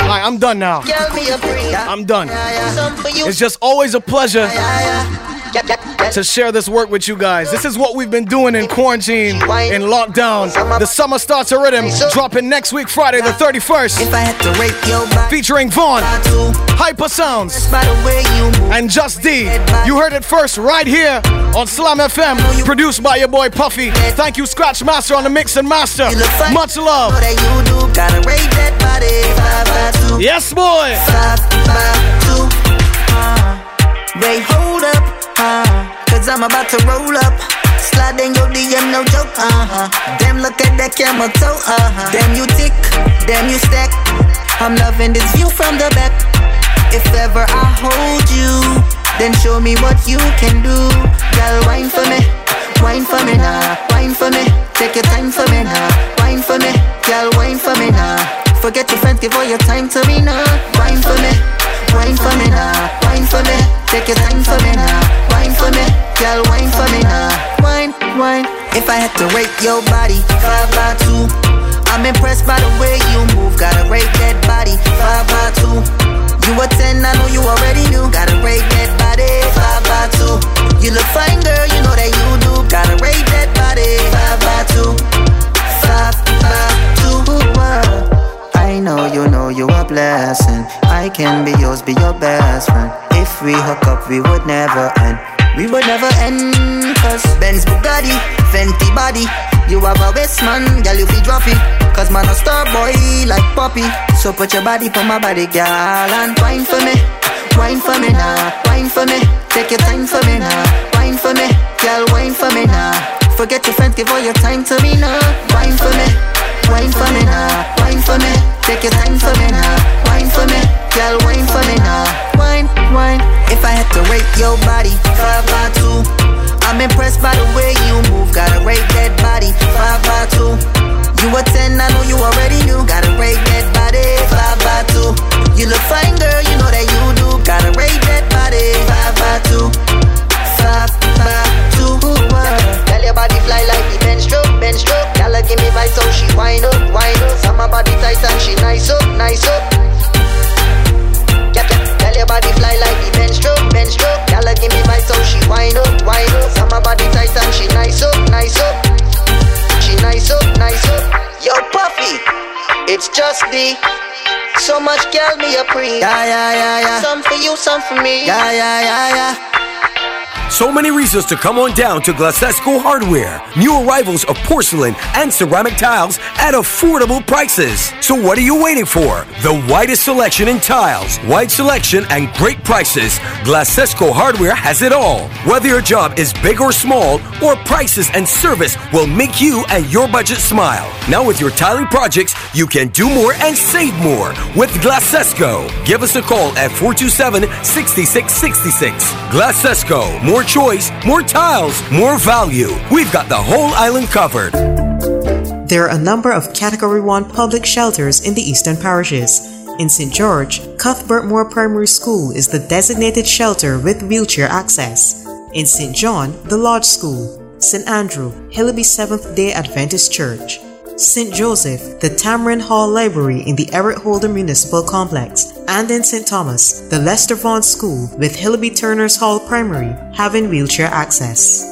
Alright, I'm done now. Girl, me a free. I'm done. Some for you. It's just always a pleasure to share this work with you guys. This is what we've been doing in quarantine, in lockdown. The summer starts a rhythm, dropping next week, Friday the 31st. If I had to rate your body, Featuring Vaughn, Hyper Sounds, by the way you move. and Just D. You heard it first right here on Slam FM, produced by your boy Puffy. Thank you, Scratch Master, on the mix and master. Much love. Know that you do. Gotta rate that body, 5 by 2. Yes, boy. 5 by 2. Uh, they hold up, uh, cause I'm about to roll up. Slide in your DM, no joke, uh-huh. Damn, look at that camera toe, uh-huh. Damn, you tick, damn, you stack. I'm loving this view from the back. If ever I hold you, then show me what you can do. Girl, wine for me, wine for me now, wine for me. Take your time for me now, wine for me. Girl, wine for me now. Forget your friends, give all your time to me now. Wine for me, wine for me now, wine for me. Take your time for me now, I had to rate your body, five by two. I'm impressed by the way you move. Gotta rate that body, five by two. You a 10, I know you already knew. Gotta rate that body, 5 by 2. You look fine, girl, you know that you do. Gotta rate that body, 5 by 2. 5 by 2. I know you know you a blessing. I can be yours, be your best friend. If we hook up, we would never end. We would never end. Cause Benz Bugatti, Fenty body. You have a best man, girl, you be drop. Cause man a star boy like Poppy. So put your body for my body, girl, and wine for me. Wine for me now, wine for me. Take your time for me now, wine for me. Girl, wine for me now. Forget your friends, give all your time to me now. Wine for me, wine for me now, wine for me. Take your time for me now, wine for me. Girl, wine for me now, wine, wine. If I had to rate your body, five by two. I'm impressed by the way you move. Gotta rate that body, five by two. You a 10, I know you already knew. Gotta rate that body, 5 by 2. You look fine, girl, you know that you do. Gotta rate that body, 5 by 2. 5 by 2. Tell your body fly like the bench stroke, bench stroke. Girl, give me vibes, so she wind up, wind up. My body tight and she nice up, nice up. Yeah, yeah. Tell your body fly like the bench stroke, bench stroke. Girl, give me vibes, so she wind up, wind up. My body tight and she nice up, nice up. She nice up, nice up. Yo, Puffy, it's just the. So much girl me a pre. Yeah, yeah, yeah, yeah. Some for you, some for me. Yeah, yeah, yeah, yeah. So many reasons to come on down to Glasesco Hardware. New arrivals of porcelain and ceramic tiles at affordable prices. So what are you waiting for? The widest selection in tiles, wide selection, and great prices. Glasesco Hardware has it all. Whether your job is big or small, or prices and service will make you and your budget smile. Now with your tiling projects, you can do more and save more with Glasesco. Give us a call at 427-6666. Glasesco, more choice, more tiles, more value. We've got the whole island covered. There are a number of Category 1 public shelters in the eastern parishes. In St. George, Cuthbert Moore Primary School is the designated shelter with wheelchair access. In St. John, the Lodge School. St. Andrew, Hillaby Seventh day Adventist Church. St. Joseph, the Tamarind Hall Library in the Everett Holder Municipal Complex. and in St. Thomas, the Lester Vaughan School with Hillaby Turner's Hall Primary having wheelchair access.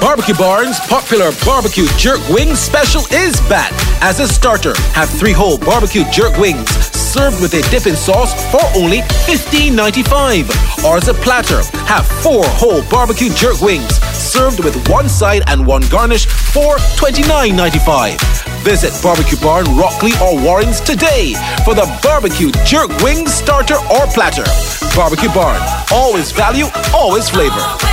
Barbecue Barn's popular barbecue jerk wing special is back. As a starter, have three whole barbecue jerk wings served with a dipping sauce for only $15.95. Or as a platter, have four whole barbecue jerk wings served with one side and one garnish for $29.95. Visit Barbecue Barn, Rockley, or Warrens today for the barbecue jerk wing starter or platter. Barbecue Barn, always value, always flavor.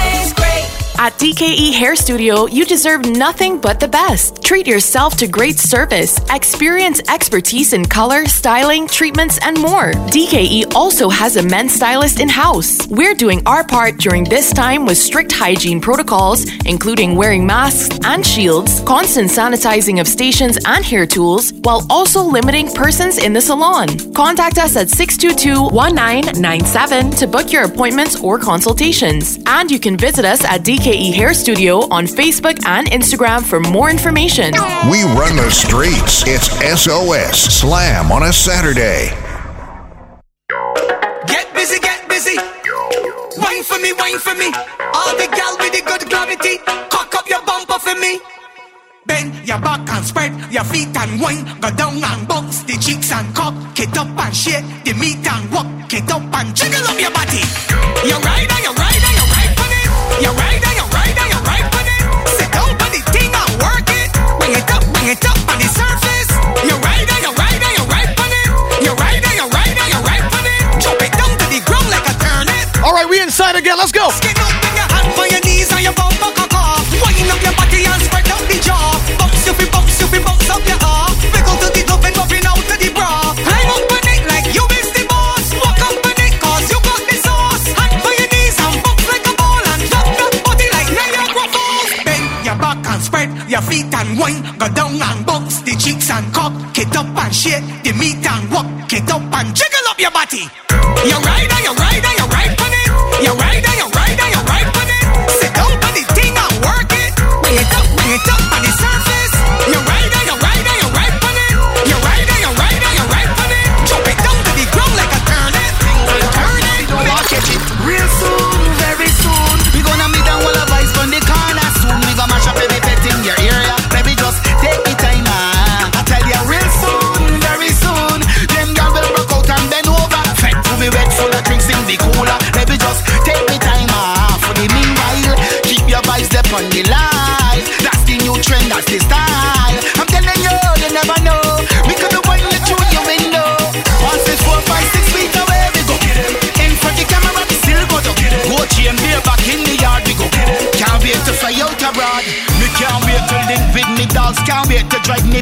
At DKE Hair Studio, you deserve nothing but the best. Treat yourself to great service, experience expertise in color, styling, treatments, and more. DKE also has a men's stylist in house. We're doing our part during this time with strict hygiene protocols, including wearing masks and shields, constant sanitizing of stations and hair tools, while also limiting persons in the salon. Contact us at 622 1997 to book your appointments or consultations. And you can visit us at DKE Hair Studio on Facebook and Instagram for more information. We run the streets. It's SOS Slam on a Saturday. Get busy, get busy. Wine for me, wine for me. All the gal with the good gravity. Cock up your bumper for me. Bend your back and spread your feet and wine. Go down and bounce the cheeks and cock it up and shake the meat and walk it up and jiggle up your body. You ride and you ride and you ride on it. Bring it up, bring it up on the surface. You ride you ride you ride on it. You ride you ride you ride on it. It down to the ground like a turnip. All right, we inside again. Let's go. Skin up your hand for your knees and your bum buck a. Wind up your body and spread out the jaw. Bounce you fi bounce you fi bounce up your arm. Wine. Go down and bounce the cheeks and cock it up and shake the meat and walk it up and jiggle up your body. You ride and you ride and you ride on it. You ride and you ride and you ride on it. Sit down on the thing and work it. Bring it up, bring it up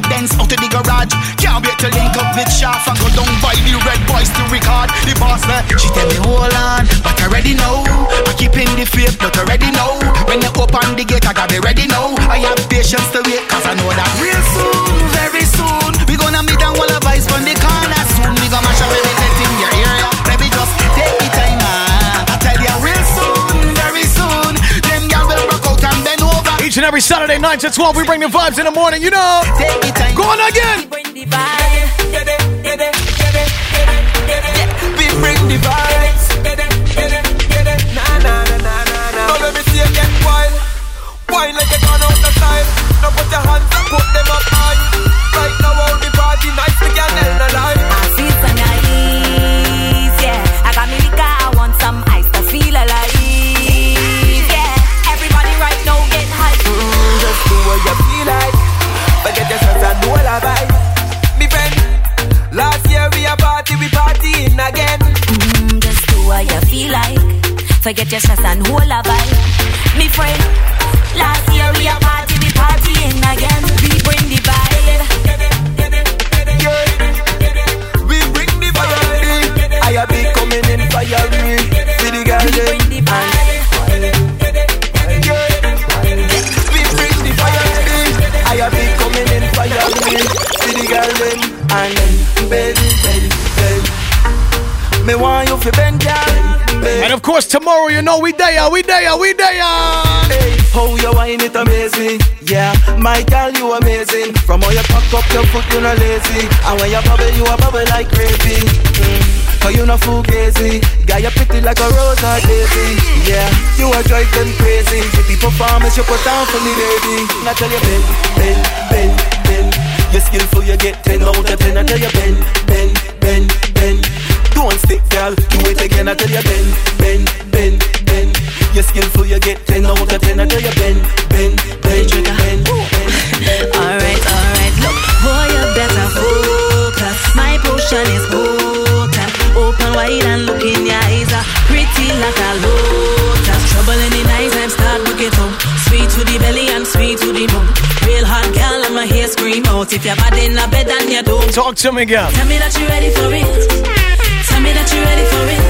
me Benz out of the garage. Can't wait to link up with Shaft and go down by the red boys to record. The boss there, she tell me hold on, but I already know. I keep in the faith, but I already know. When you open the gate, I gotta be ready now. I have patience to wait, cause I know that every Saturday, 9 to 12, we bring the vibes in the morning. You know. Go on again. We bring the vibes. Nah, nah, nah, nah, nah. Now let me see you get wild. Wine like you gone out the style. Now put your hands up, put them up high. Right now, all the party nice, we can end the line. Feel like. Forget your stress and whole a vibe. Me friend, last year we a party, we partying again. We bring the vibe. We bring the fire. I be coming in fire. See the girl them. We bring the fire. I be coming in fire. See the girl them. And bend, bend, bend. Me want you fi bend, girl. And of course, tomorrow, you know, we there, we there, we there. Hey, how you wine it amazing. Yeah, my girl, you amazing. From how you cock up your foot, you not lazy. And when you bubble, you a bubble like crazy. Mm. Cause you not fugazi. Got you pretty like a rose or daisy. Yeah, you a drive them crazy. Pretty performance you put down for me, baby. I tell you, bend, bend, bend, bend. You're skillful, you get 10 out of 10. I tell you, bend, bend, bend, bend. Don't stick, girl. Do it again. I tell you, bend, bend, bend, bend. You're skillful, you get 10 out of 10. I tell you, bend, bend, bend, bend, bend. (laughs) Alright, alright, look, boy, you better focus. My potion is potent. Open wide and look in your eyes. Pretty like a lotus. Trouble in the night time, start book it up. Sweet to the belly and sweet to the bone. Real hot girl, and my hair scream out. If you're bad in a bed and you don't. Talk to me, girl. Tell me that you're ready for it. Tell me that you're ready for it.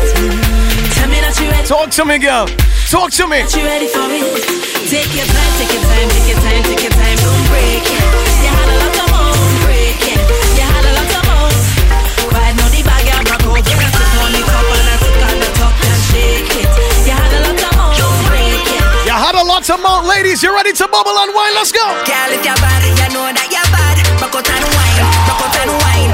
Tell me that you're ready. Talk to me, girl. Talk to me. You ready for it? Take your time, take your time, take your time, take your time. Don't break it. You had a lot of moan, break it. You had a lot of moan. Quiet now the bag you broke out. You got to on the top and I took on the top and shake it. You had a lot of don't break it. You had a lot of mount, ladies. You ready to bubble and wine? Let's go. Girl, if you're bad, you know that you're bad. Rock out and wine, rock out and wine,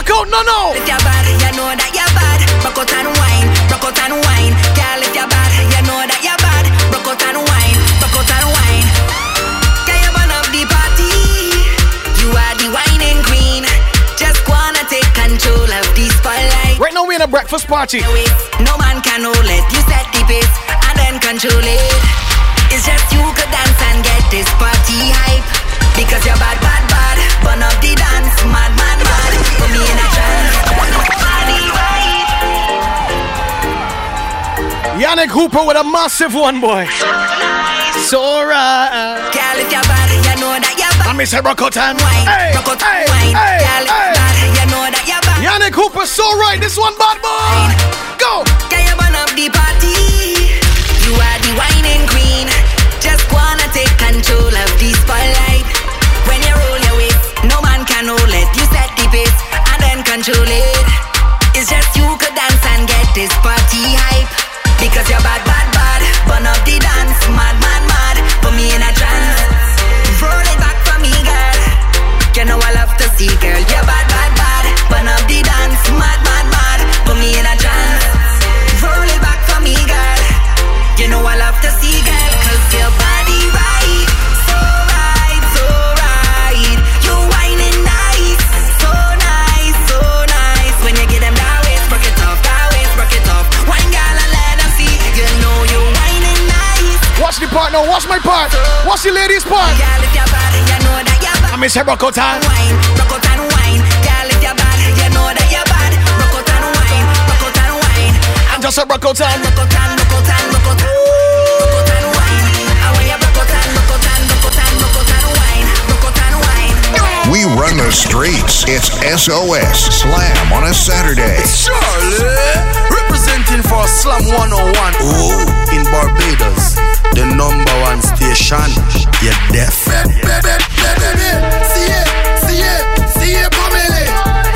start out, no, no. If you're bad, you know that you're bad. Rock out and wine, rock out and wine. Girl, if you're bad, you know that you're bad. Rock out and wine, rock out and wine. Can you burn up the party? You are the whining queen. Just wanna take control of the spotlight. Right now, we're in a breakfast party. No man can hold it. You set the pace and then control it. It's just you could dance and get this party hype. Because you're bad, bad, bad. Burn up Yannick Hooper with a massive one, boy. So right. Girl, if you're bad, you know that you're bad. I miss her rock out and Wine, Hey, rock out hey, wine. hey, Girl, if you're bad, you know that you're bad. Yannick Hooper, so right. This one, bad boy. Go. Can you burn up the party? You are the whining queen. Just wanna take control of the spotlight. When you roll your waist, no man can hold it. You set the pace and then control it. Because you're bad, bad, bad. Burn up the dance, mad, mad, mad. Put me in a trance. Roll it back for me, girl. You know I love to see, girl. You're bad. Part now. Watch my part. Watch the ladies' part. Girl, if you're bad, you know that you're bad. I miss her rock out and wine, rock out and wine. Girl, if you're bad, you know that you're bad. Rock out and wine, rock out and wine. And just a rock out and rock and rock and rock. We run the streets. It's SOS Slam on a Saturday. Charlie, representing for Slam 101 Ooh, in Barbados, the number one station. You're deaf. See it, see it, see it, family.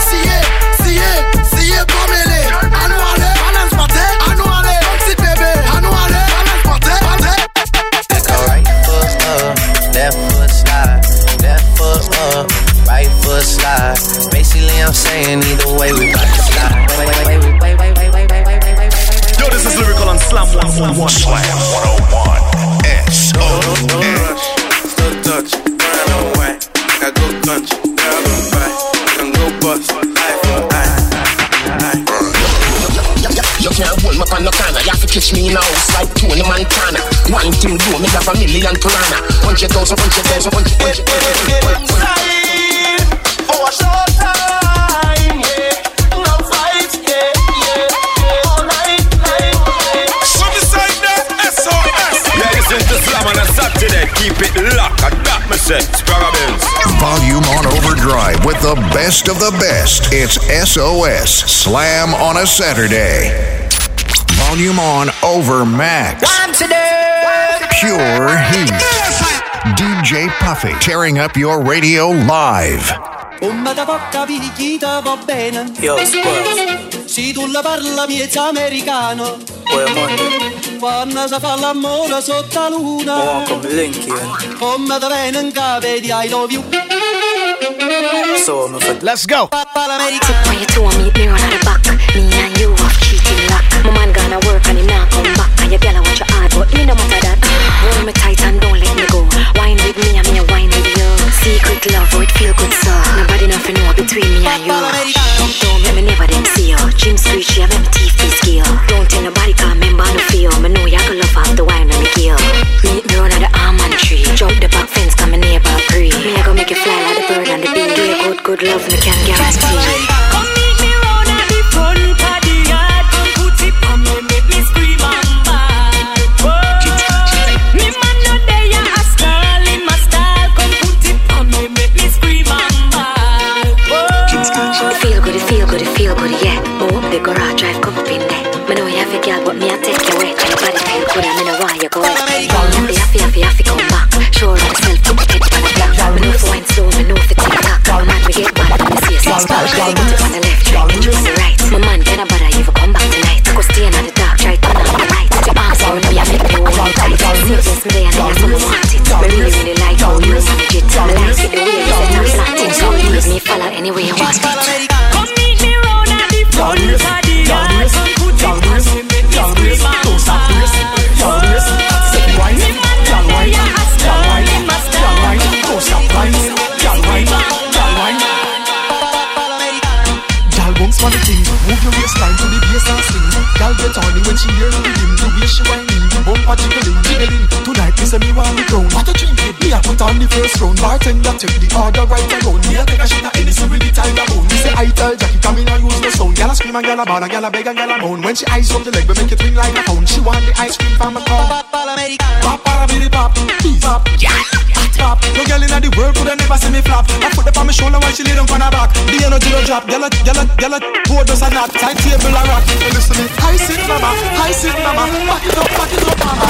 See it, see it, see it, family. Annually, balance party. Annually, sit baby. Annually, balance party. Party. Take right foot up, left foot slide, left foot up, right foot slide. Basically, I'm saying either way we got to slide. Wait, wait, wait, wait, wait, wait, wait, wait, wait, wait, wait, wait. Yo, this is lyrical on Slam 101. Slam 101. One thing do me have a million piranha. Hundred thousand, hundred thousand, hundred, hundred, hundred, hundred. For a short time, yeah. No fight, yeah, yeah. All night, night, night. From the side there, SOS. Yeah, listen to Slam on a Saturday. Keep it locked. I got me set. Sprague Volume on overdrive with the best of the best. It's SOS Slam on a Saturday. Volume on over max. One today. Pure heat. DJ DJ Puffy, tearing up your radio live. Come da porca picchita va bene Yo, squad. Si tu la parla miezza americano Boy, Monday. Quando si fa l'amore sotto la luna Oh, come link here. Come da bene in capo di I love you So, I'm a Let's go. When you two meet me run out the back, me and you have cheating luck. My man gonna work and him not come back. And your girl I want your hard, but me no matter that. Hold me tight and don't let me go. Wine with me and me a wine with you. Secret love, oh it feel good so. Nobody nothing know between me and you. Don't let me never them see you. Jim screech, yeah, make me teeth be skill. Don't tell nobody 'cause member no feel. Me know you gonna love the wine when me kill. Meet me out the almond tree. Jump the back fence 'cause my neighbor pre. Me I go make you fly like the bird and the bee. Do you good, good love me can guarantee. Come meet me round at the front body feel good, and me know why you go. Happy, happy, happy, happy, come back. Sure put your head on the block. Me know if wine slow, me know it tick tock. My man, me get mad when me see a six pack. Put it on the left, try you on the right. My man, can I bother you for come back tonight? Go stay in the dark, try turn on the light. Your arms around me, I make me hold you tight. Serious me there, and I so want it. Me really, really like how you manage it. Me like it the way you set flat it. So leave me follow any way you want it. Come meet me round at the front Gal bounce for the thing, move your waistline to the bass and sing. Gal get horny when she hear the rhythm, the way she whining, bumper jiggling, jiggling. Tonight me say me want the crown, what you drinking? Me a put on the first round, bartender take the order right around. Me a take a shot of Hennessy with the tiger bone. Me say I tell Jackie, come in and use no sound. Gal a scream and gal a ball and gal a beg and gal a moan. When she eyes up the leg, we make it ring like a phone. She want the ice cream from a cone. Pop, para, bidi, pop, peace, pop, pop, yeah, pop. No girl inna the world coulda never see me flop. I put it on my shoulder when she lay down on her back. The energy no drop, a, a, gyal a, board does a knock. Tight table a rock. Well, listen me, high sit mama, high sit mama, back it up, back it up mama.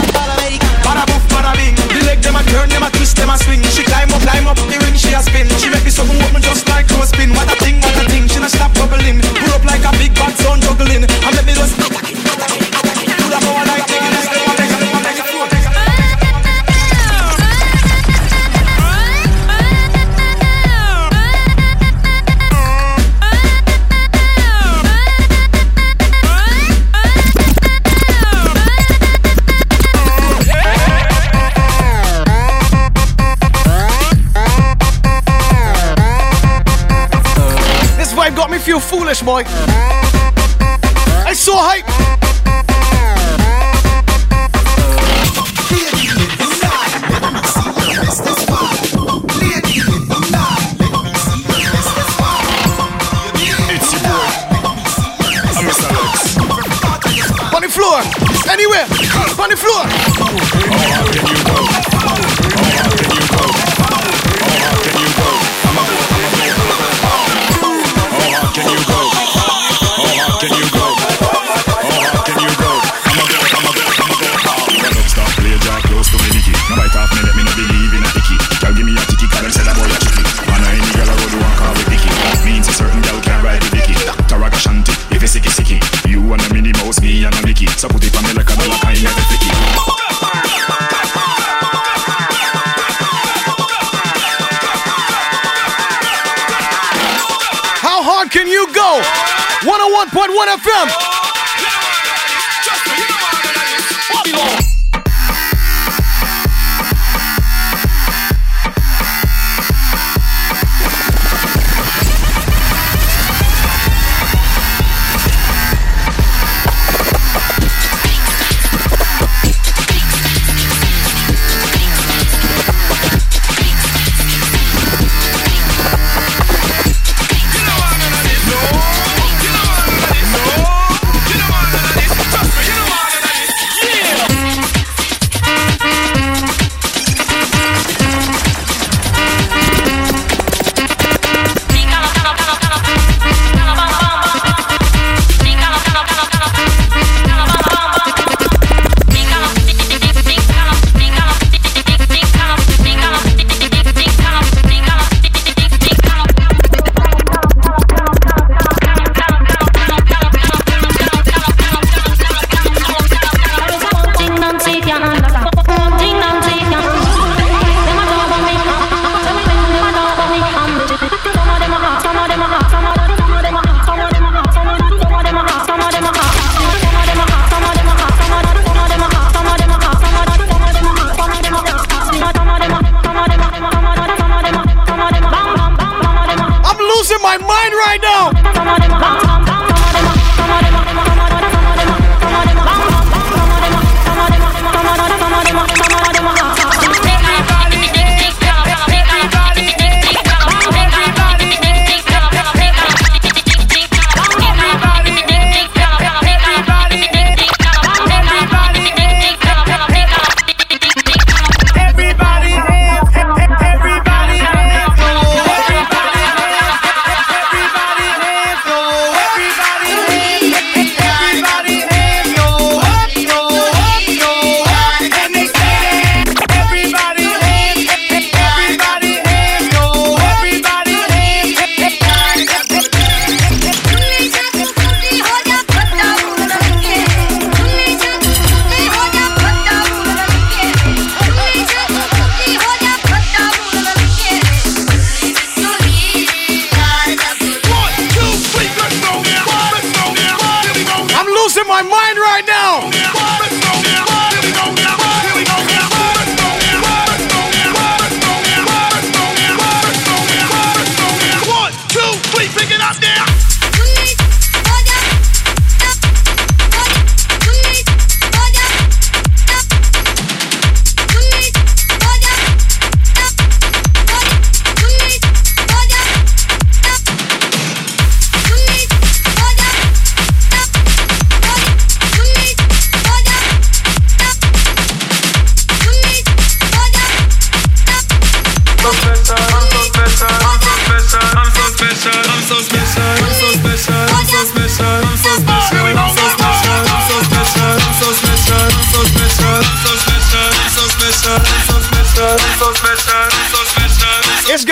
Bada boof, bada bing. The leg them a turn, them a twist, them a swing. She climb up, climb up the ring, she a spin. She make me something open just like clothespin. What a thing, what a thing. She not stop bubbling. Pull up like a big bad son juggling. And let me just. Do the power like taking feel foolish, boy. I so hype. It's your boy. On the floor, anywhere, on the floor. 101.1 FM.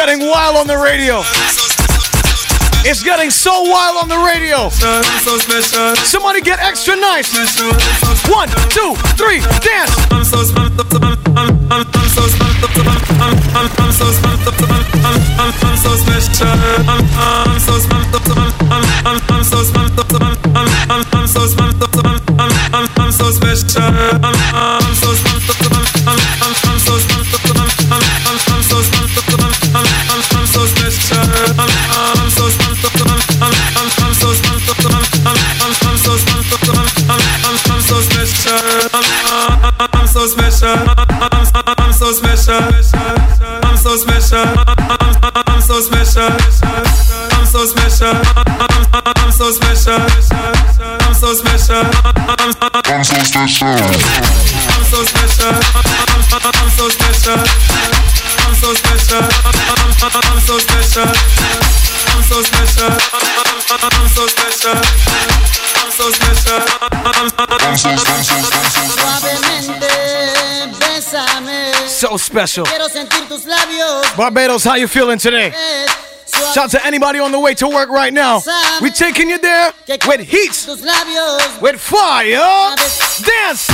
Getting wild on the radio. It's getting so wild on the radio. Somebody get extra nice. One, two, three, dance. I'm I'm so special. I'm, so special. I'm so special. I'm, so special. I'm so special. I'm, so special. I'm so special. So special. Barbados, how you feeling today? Shout out to anybody on the way to work right now. We taking you there with heat, with fire. Dance.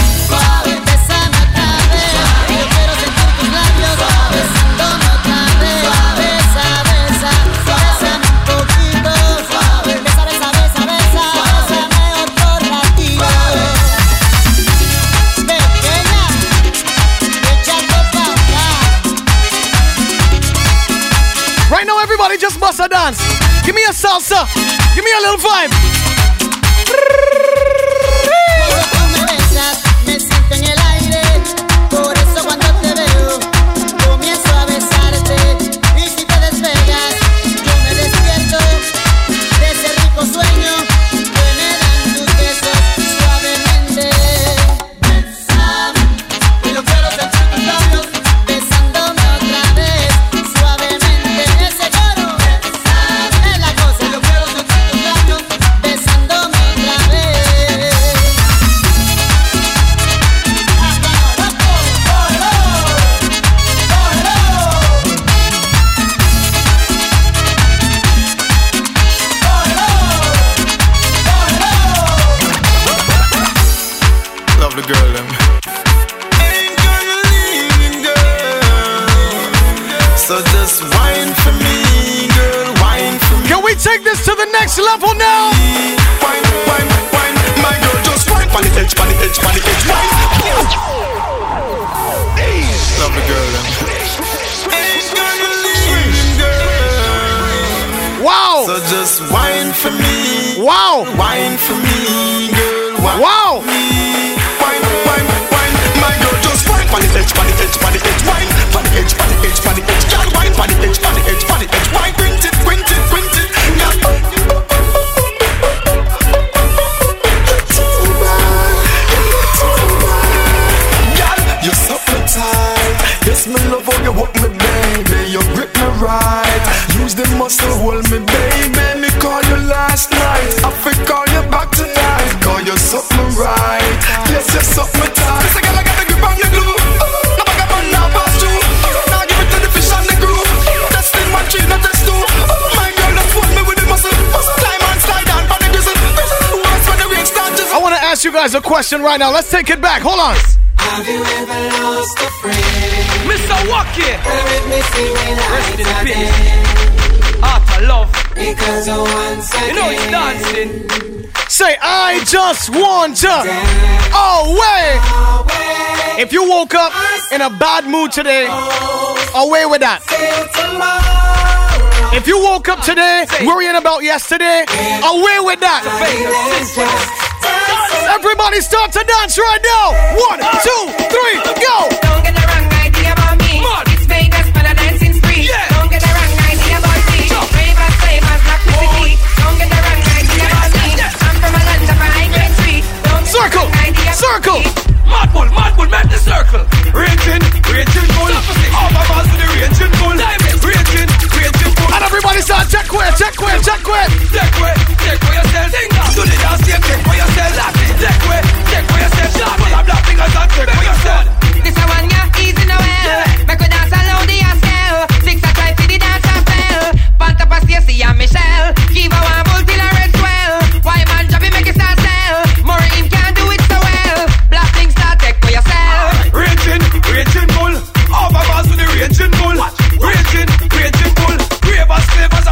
Right now, everybody just bust a dance. Give me a salsa. Give me a little vibe. Guys a question right now. Let's take it back. Hold on. Have you ever lost a friend? Mr. Wacky. Let me see when Rest in peace. Art of love. Because once again. You know it's dancing. Say, I just want to. Away. If you woke up in a bad mood today, away with that. If you woke up today worrying about yesterday, away with that. Everybody start to dance right now. One, two, three, go. Don't get the wrong idea about me. It's Vegas for the dancing spree. Don't get the wrong idea about me. Ravers, flavors, black city. Don't get the wrong idea about me. I'm from a land of high grade tree. Don't get the Circle, wrong idea circle. me. Mad bull, mad bull, make the circle. Raging, raging bull. All my balls to the raging bull. Raging, raging bull. And everybody start check where, check where, check where. Check way, take way yourself. Do the dance, take way yourself. Take way, take way yourself. Black fingers and take way yourself.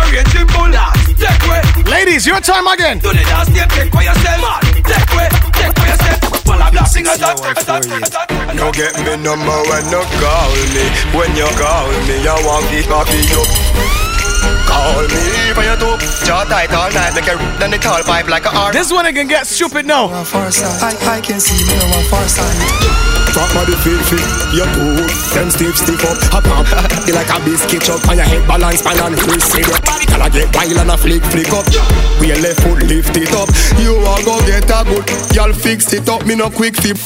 Flavors, a raging bull. Take way, Ladies, your time again. do the dance, take take way yourself. Take way, take way yourself. Full of black fingers and take take You get me number when you call me. When you call me, I want the coffee you. Call me for you too. Jaw tight all night, like a then the tall pipe like a R. This one it can get stupid now. Far I, I can see me on far side. Fuck body feel fit, you too Them stiff stiff up, a pump You like a biscuit chop on your head balance pan and twist it up Girl I get wild and a flick flick up We a left foot lift it up You a go get a good Y'all fix it up, me no quick up,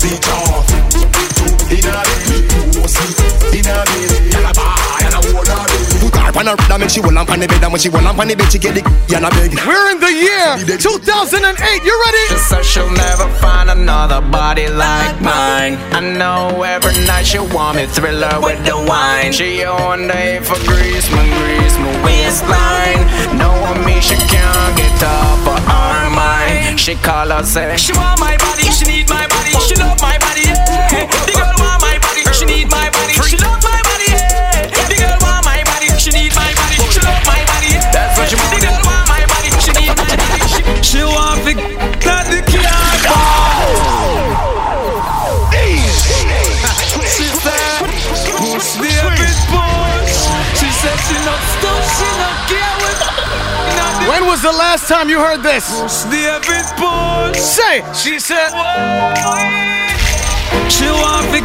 beat off Inna the pussy, inna the Y'all a buy and a hold on Put her on her that make she hold on the bed And when she hold on the bed she get the Y'all a beg We're in the year 2008. You ready? So she'll never find another body like mine. I know every night she want me thriller with the wine. She on day for grease, my grease, my waistline. Knowing me, she can't get up for our mind. She call her say She want my body, she need my body, she love my my body, she need my body, she, want to not the She said, push the push. She said she not stop, she not care with. When was the last time you heard this? Say, she said. She want to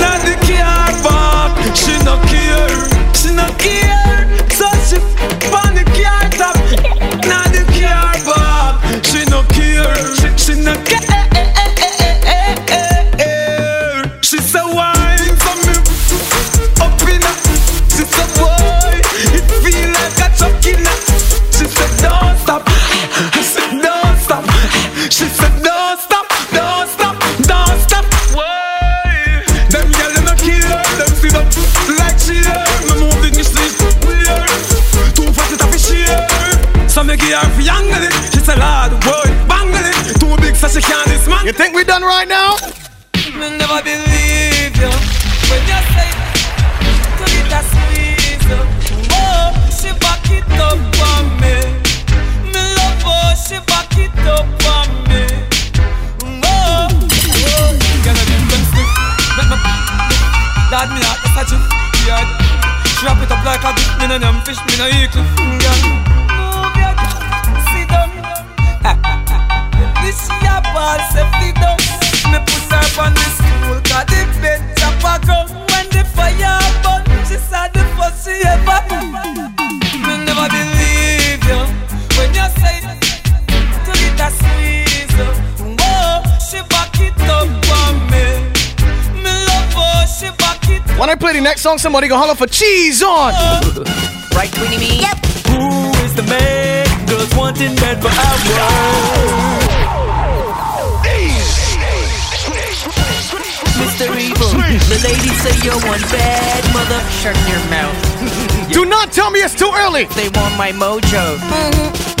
that the car back. She no care, she no care. So she on the car top, not the car back. She no care, she, she no care. Me give her fi angle it. She say Lord, boy, bangle it. Too big so she can't dismantle. You think we done right now? Me never believe you when you say to get a squeeze. Oh, she back it up on me. Me love her, she back it up on me. Oh, oh, get a them stiff. Make me, Lord, me heart just a jiff. Yeah, she wrap it up like a dip. Me no them fish, me in a vehicle. Girl, your ball safety down. Me put her on the stool 'cause the bed chop a ground. When the fire burn, she said the first she ever. Me never believe you when you say to get a squeeze. Oh, she back it up for me. Me love her, she back it When I play the next song, somebody go holler for cheese on. (laughs) Right, Winnie me? Yep. Who is the man girls wanting bed for hours? Mr. the ladies say you're one bad mother. Shut your mouth. (laughs) Do not tell me it's too early. They want my mojo. Mm-hmm.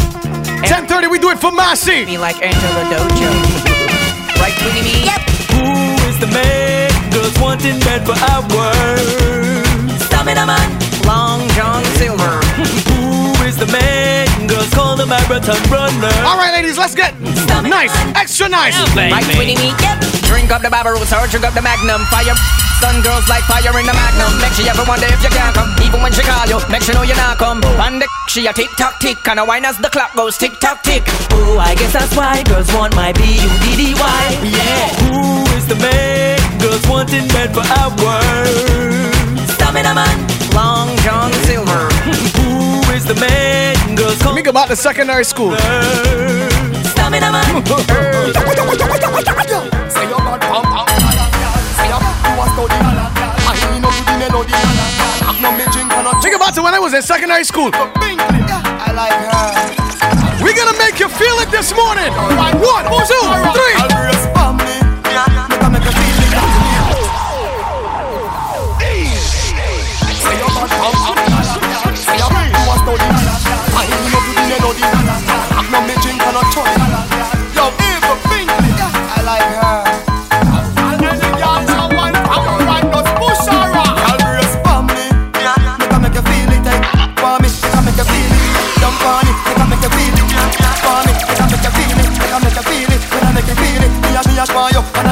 10:30, we do it for Massy. Me like Angela dojo. (laughs) right, Winnie me? Yep. Who is the man girls wanting bed for hours? Stamina man. Long John Silver. (laughs) Who is the man girls call the marathon runner? All right, ladies, let's get nice, extra nice. Right, Winnie me? Yep. Drink up the Barbarossa or drink up the Magnum. Fire. Sun girls like fire in the Magnum. Make sure you ever wonder if you can come. Even when she call you, make sure you know you're not come. And the she a tick tock tick. And a wine as the clock goes tick tock tick. Oh, I guess that's why girls want my B-U-D-D-Y. Yeah. Who is the man girls want wanting bed for hours? Stamina man. Long John Silver. (laughs) Who is the man girls call Think about the secondary school. Stamina man. (laughs) Think about it when I was in secondary school. I like her We're gonna make you feel it this morning. One, two, three. Me Make her make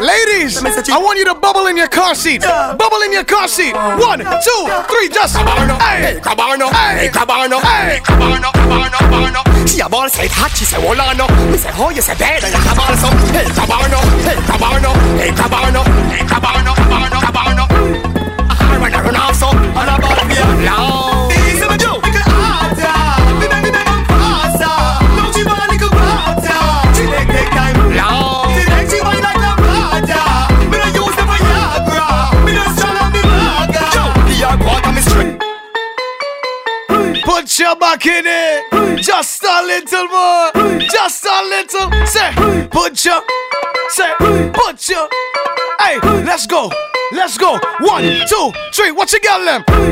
Ladies, I want you to bubble in your car seat. Bubble in your car seat. One, two, three, just. Hey, Cabarno, hey, Cabarno, hey. Cabarno, Cabarno, Cabarno. She a ball say hot, she say hold on, no. Me say oh, you say bad, and you Cabarno, so hey Cabarno, hey Cabarno, hey Cabarno, hey Cabarno, Cabarno, Cabarno. I run, I run off so, and a ball be a Put your back in it. Just a little more. Just a little. Say, put your. Say, put your. Hey, let's go. Let's go. One, two, three. What you got them?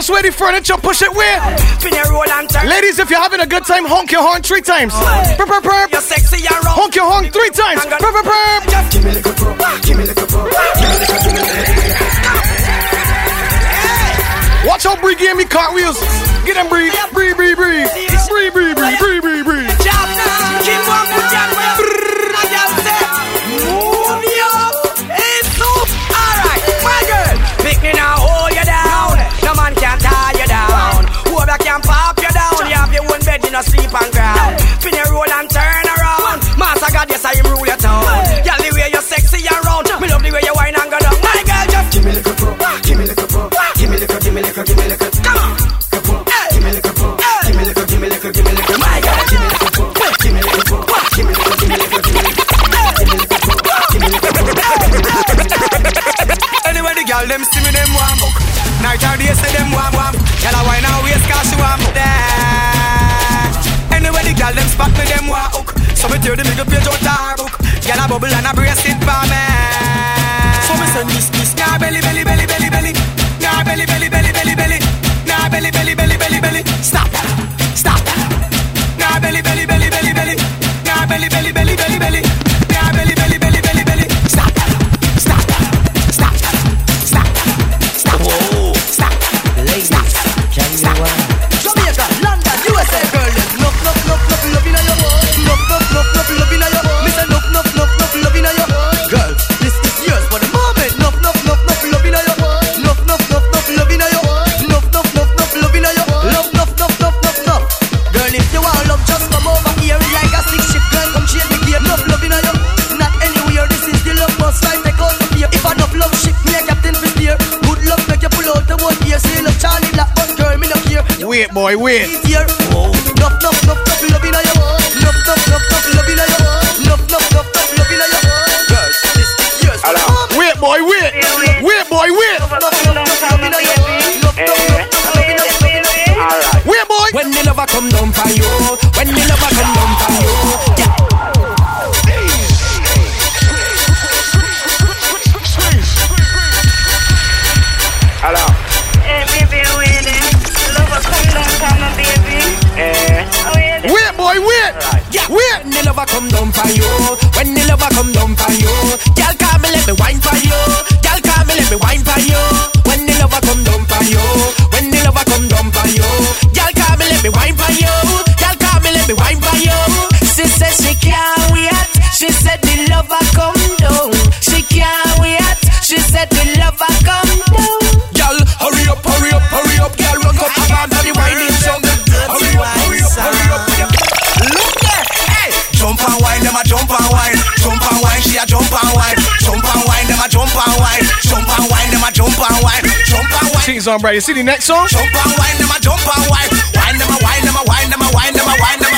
Push away the furniture. Push it where? Spin your roll and turn. Ladies, if you're having a good time, honk your horn three times. Perp, perp, perp. You're sexy rough. Honk your horn three times. Perp. Just give me little pro, give me little pro, give me little, give me little. Watch how Bree gave me cartwheels. Get them, Bree. Bree, Bree, Bree. Bree, Bree, Bree, Bree, me no sleep on ground. Roll and turn around. Master God, yes, I rule your town. Girl, the way you're sexy around. Me love the way you wine and go down. My girl, just give me little give me little give me little, give me little, give me. Come on. Give me little give me little, give me little, give me little. My girl, give me little give me little give me give me give me the girl them see me them warm. Night or day, say them warm warm. Girl, I wine and waist 'cause she warm up the gal them spot me, them walk. So me tear the middle page out our book. Gal a bubble and a brace it for me. So me send this kiss, nah belly, belly, belly, belly, belly, nah belly, belly, belly, belly, belly, nah belly, belly, belly, belly, belly. Stop that, stop that. Nah belly, belly, belly, belly, belly, nah belly, belly, belly, belly, belly. Wait, boy, wait. Wait, boy, wait. Wait, boy, wait. Wait, boy. When the lover come down for you, when the lover come Keys on You see the next song? Jump and them jump and them them them them them them them.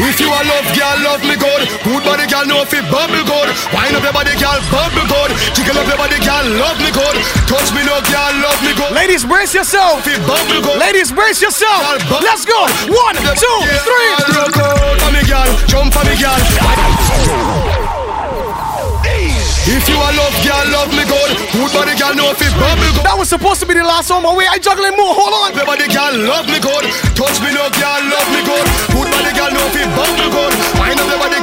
If you a love, girl, love me good. Good body, girl, know fit. bubble good. Wine up your body, girl, bubble good. Jiggle up your body, girl, love me good. Touch me, no, girl, love me good. Ladies, brace yourself. Bubble good. Ladies, brace yourself. Let's go. One, two, three. For me, girl. Jump for me, girl. If you a love, girl, love me Good body girl no fit bubble That was supposed to be the last song, my way I juggling more, hold on. Everybody girl love me good. Touch me no girl love me good. Good body girl no fit bubble good Wine up everybody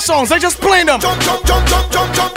songs, I just playing them. Jump, jump, jump, jump, jump, jump.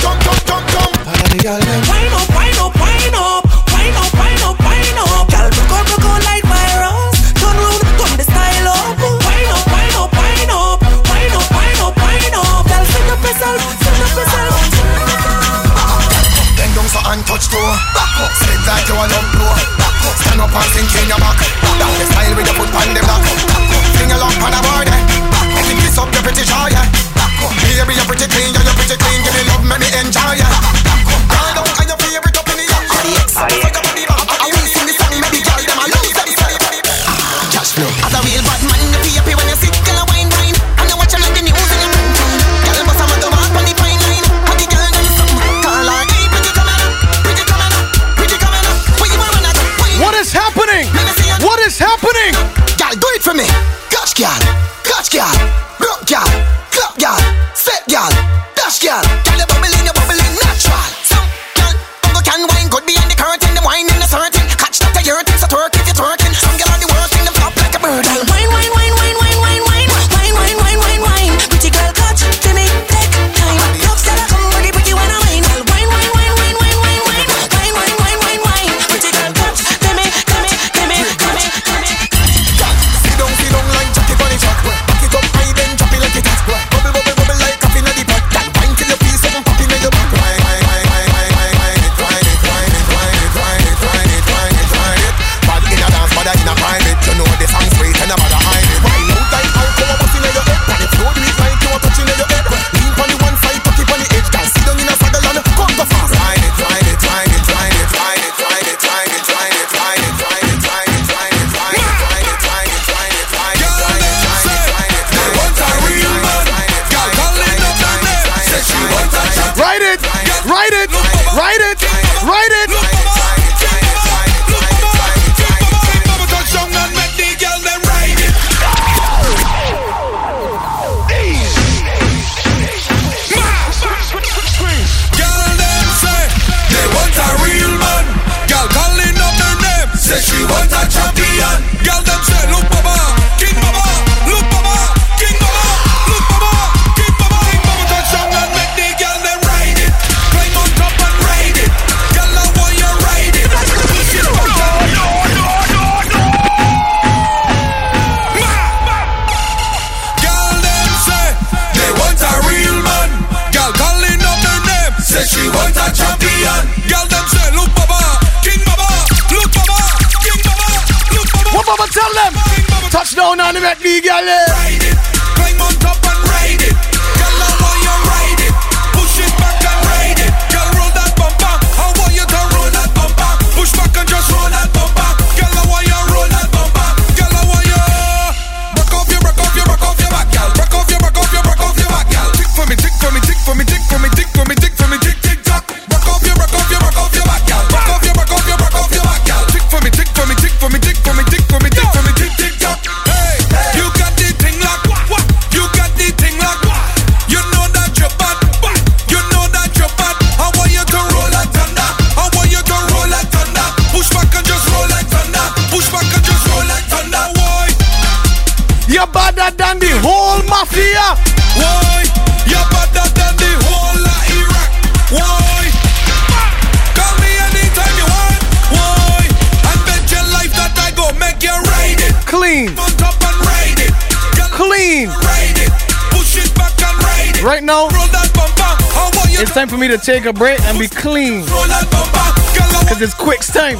take a break and be clean. Cause it's Quicks time.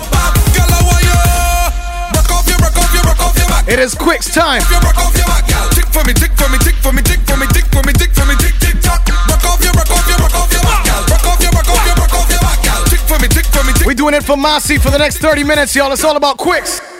It is Quicks time. Tick for me, tick for me, tick for me, tick for me, tick for me, tick for me, tick tick tock. Rock off your, rock off your, rock off your back, girl. Rock off your, rock off your, rock off your back, girl. Tick for me, tick for me, tick. We doing it for Massy for the next 30 minutes, y'all. It's all about Quicks.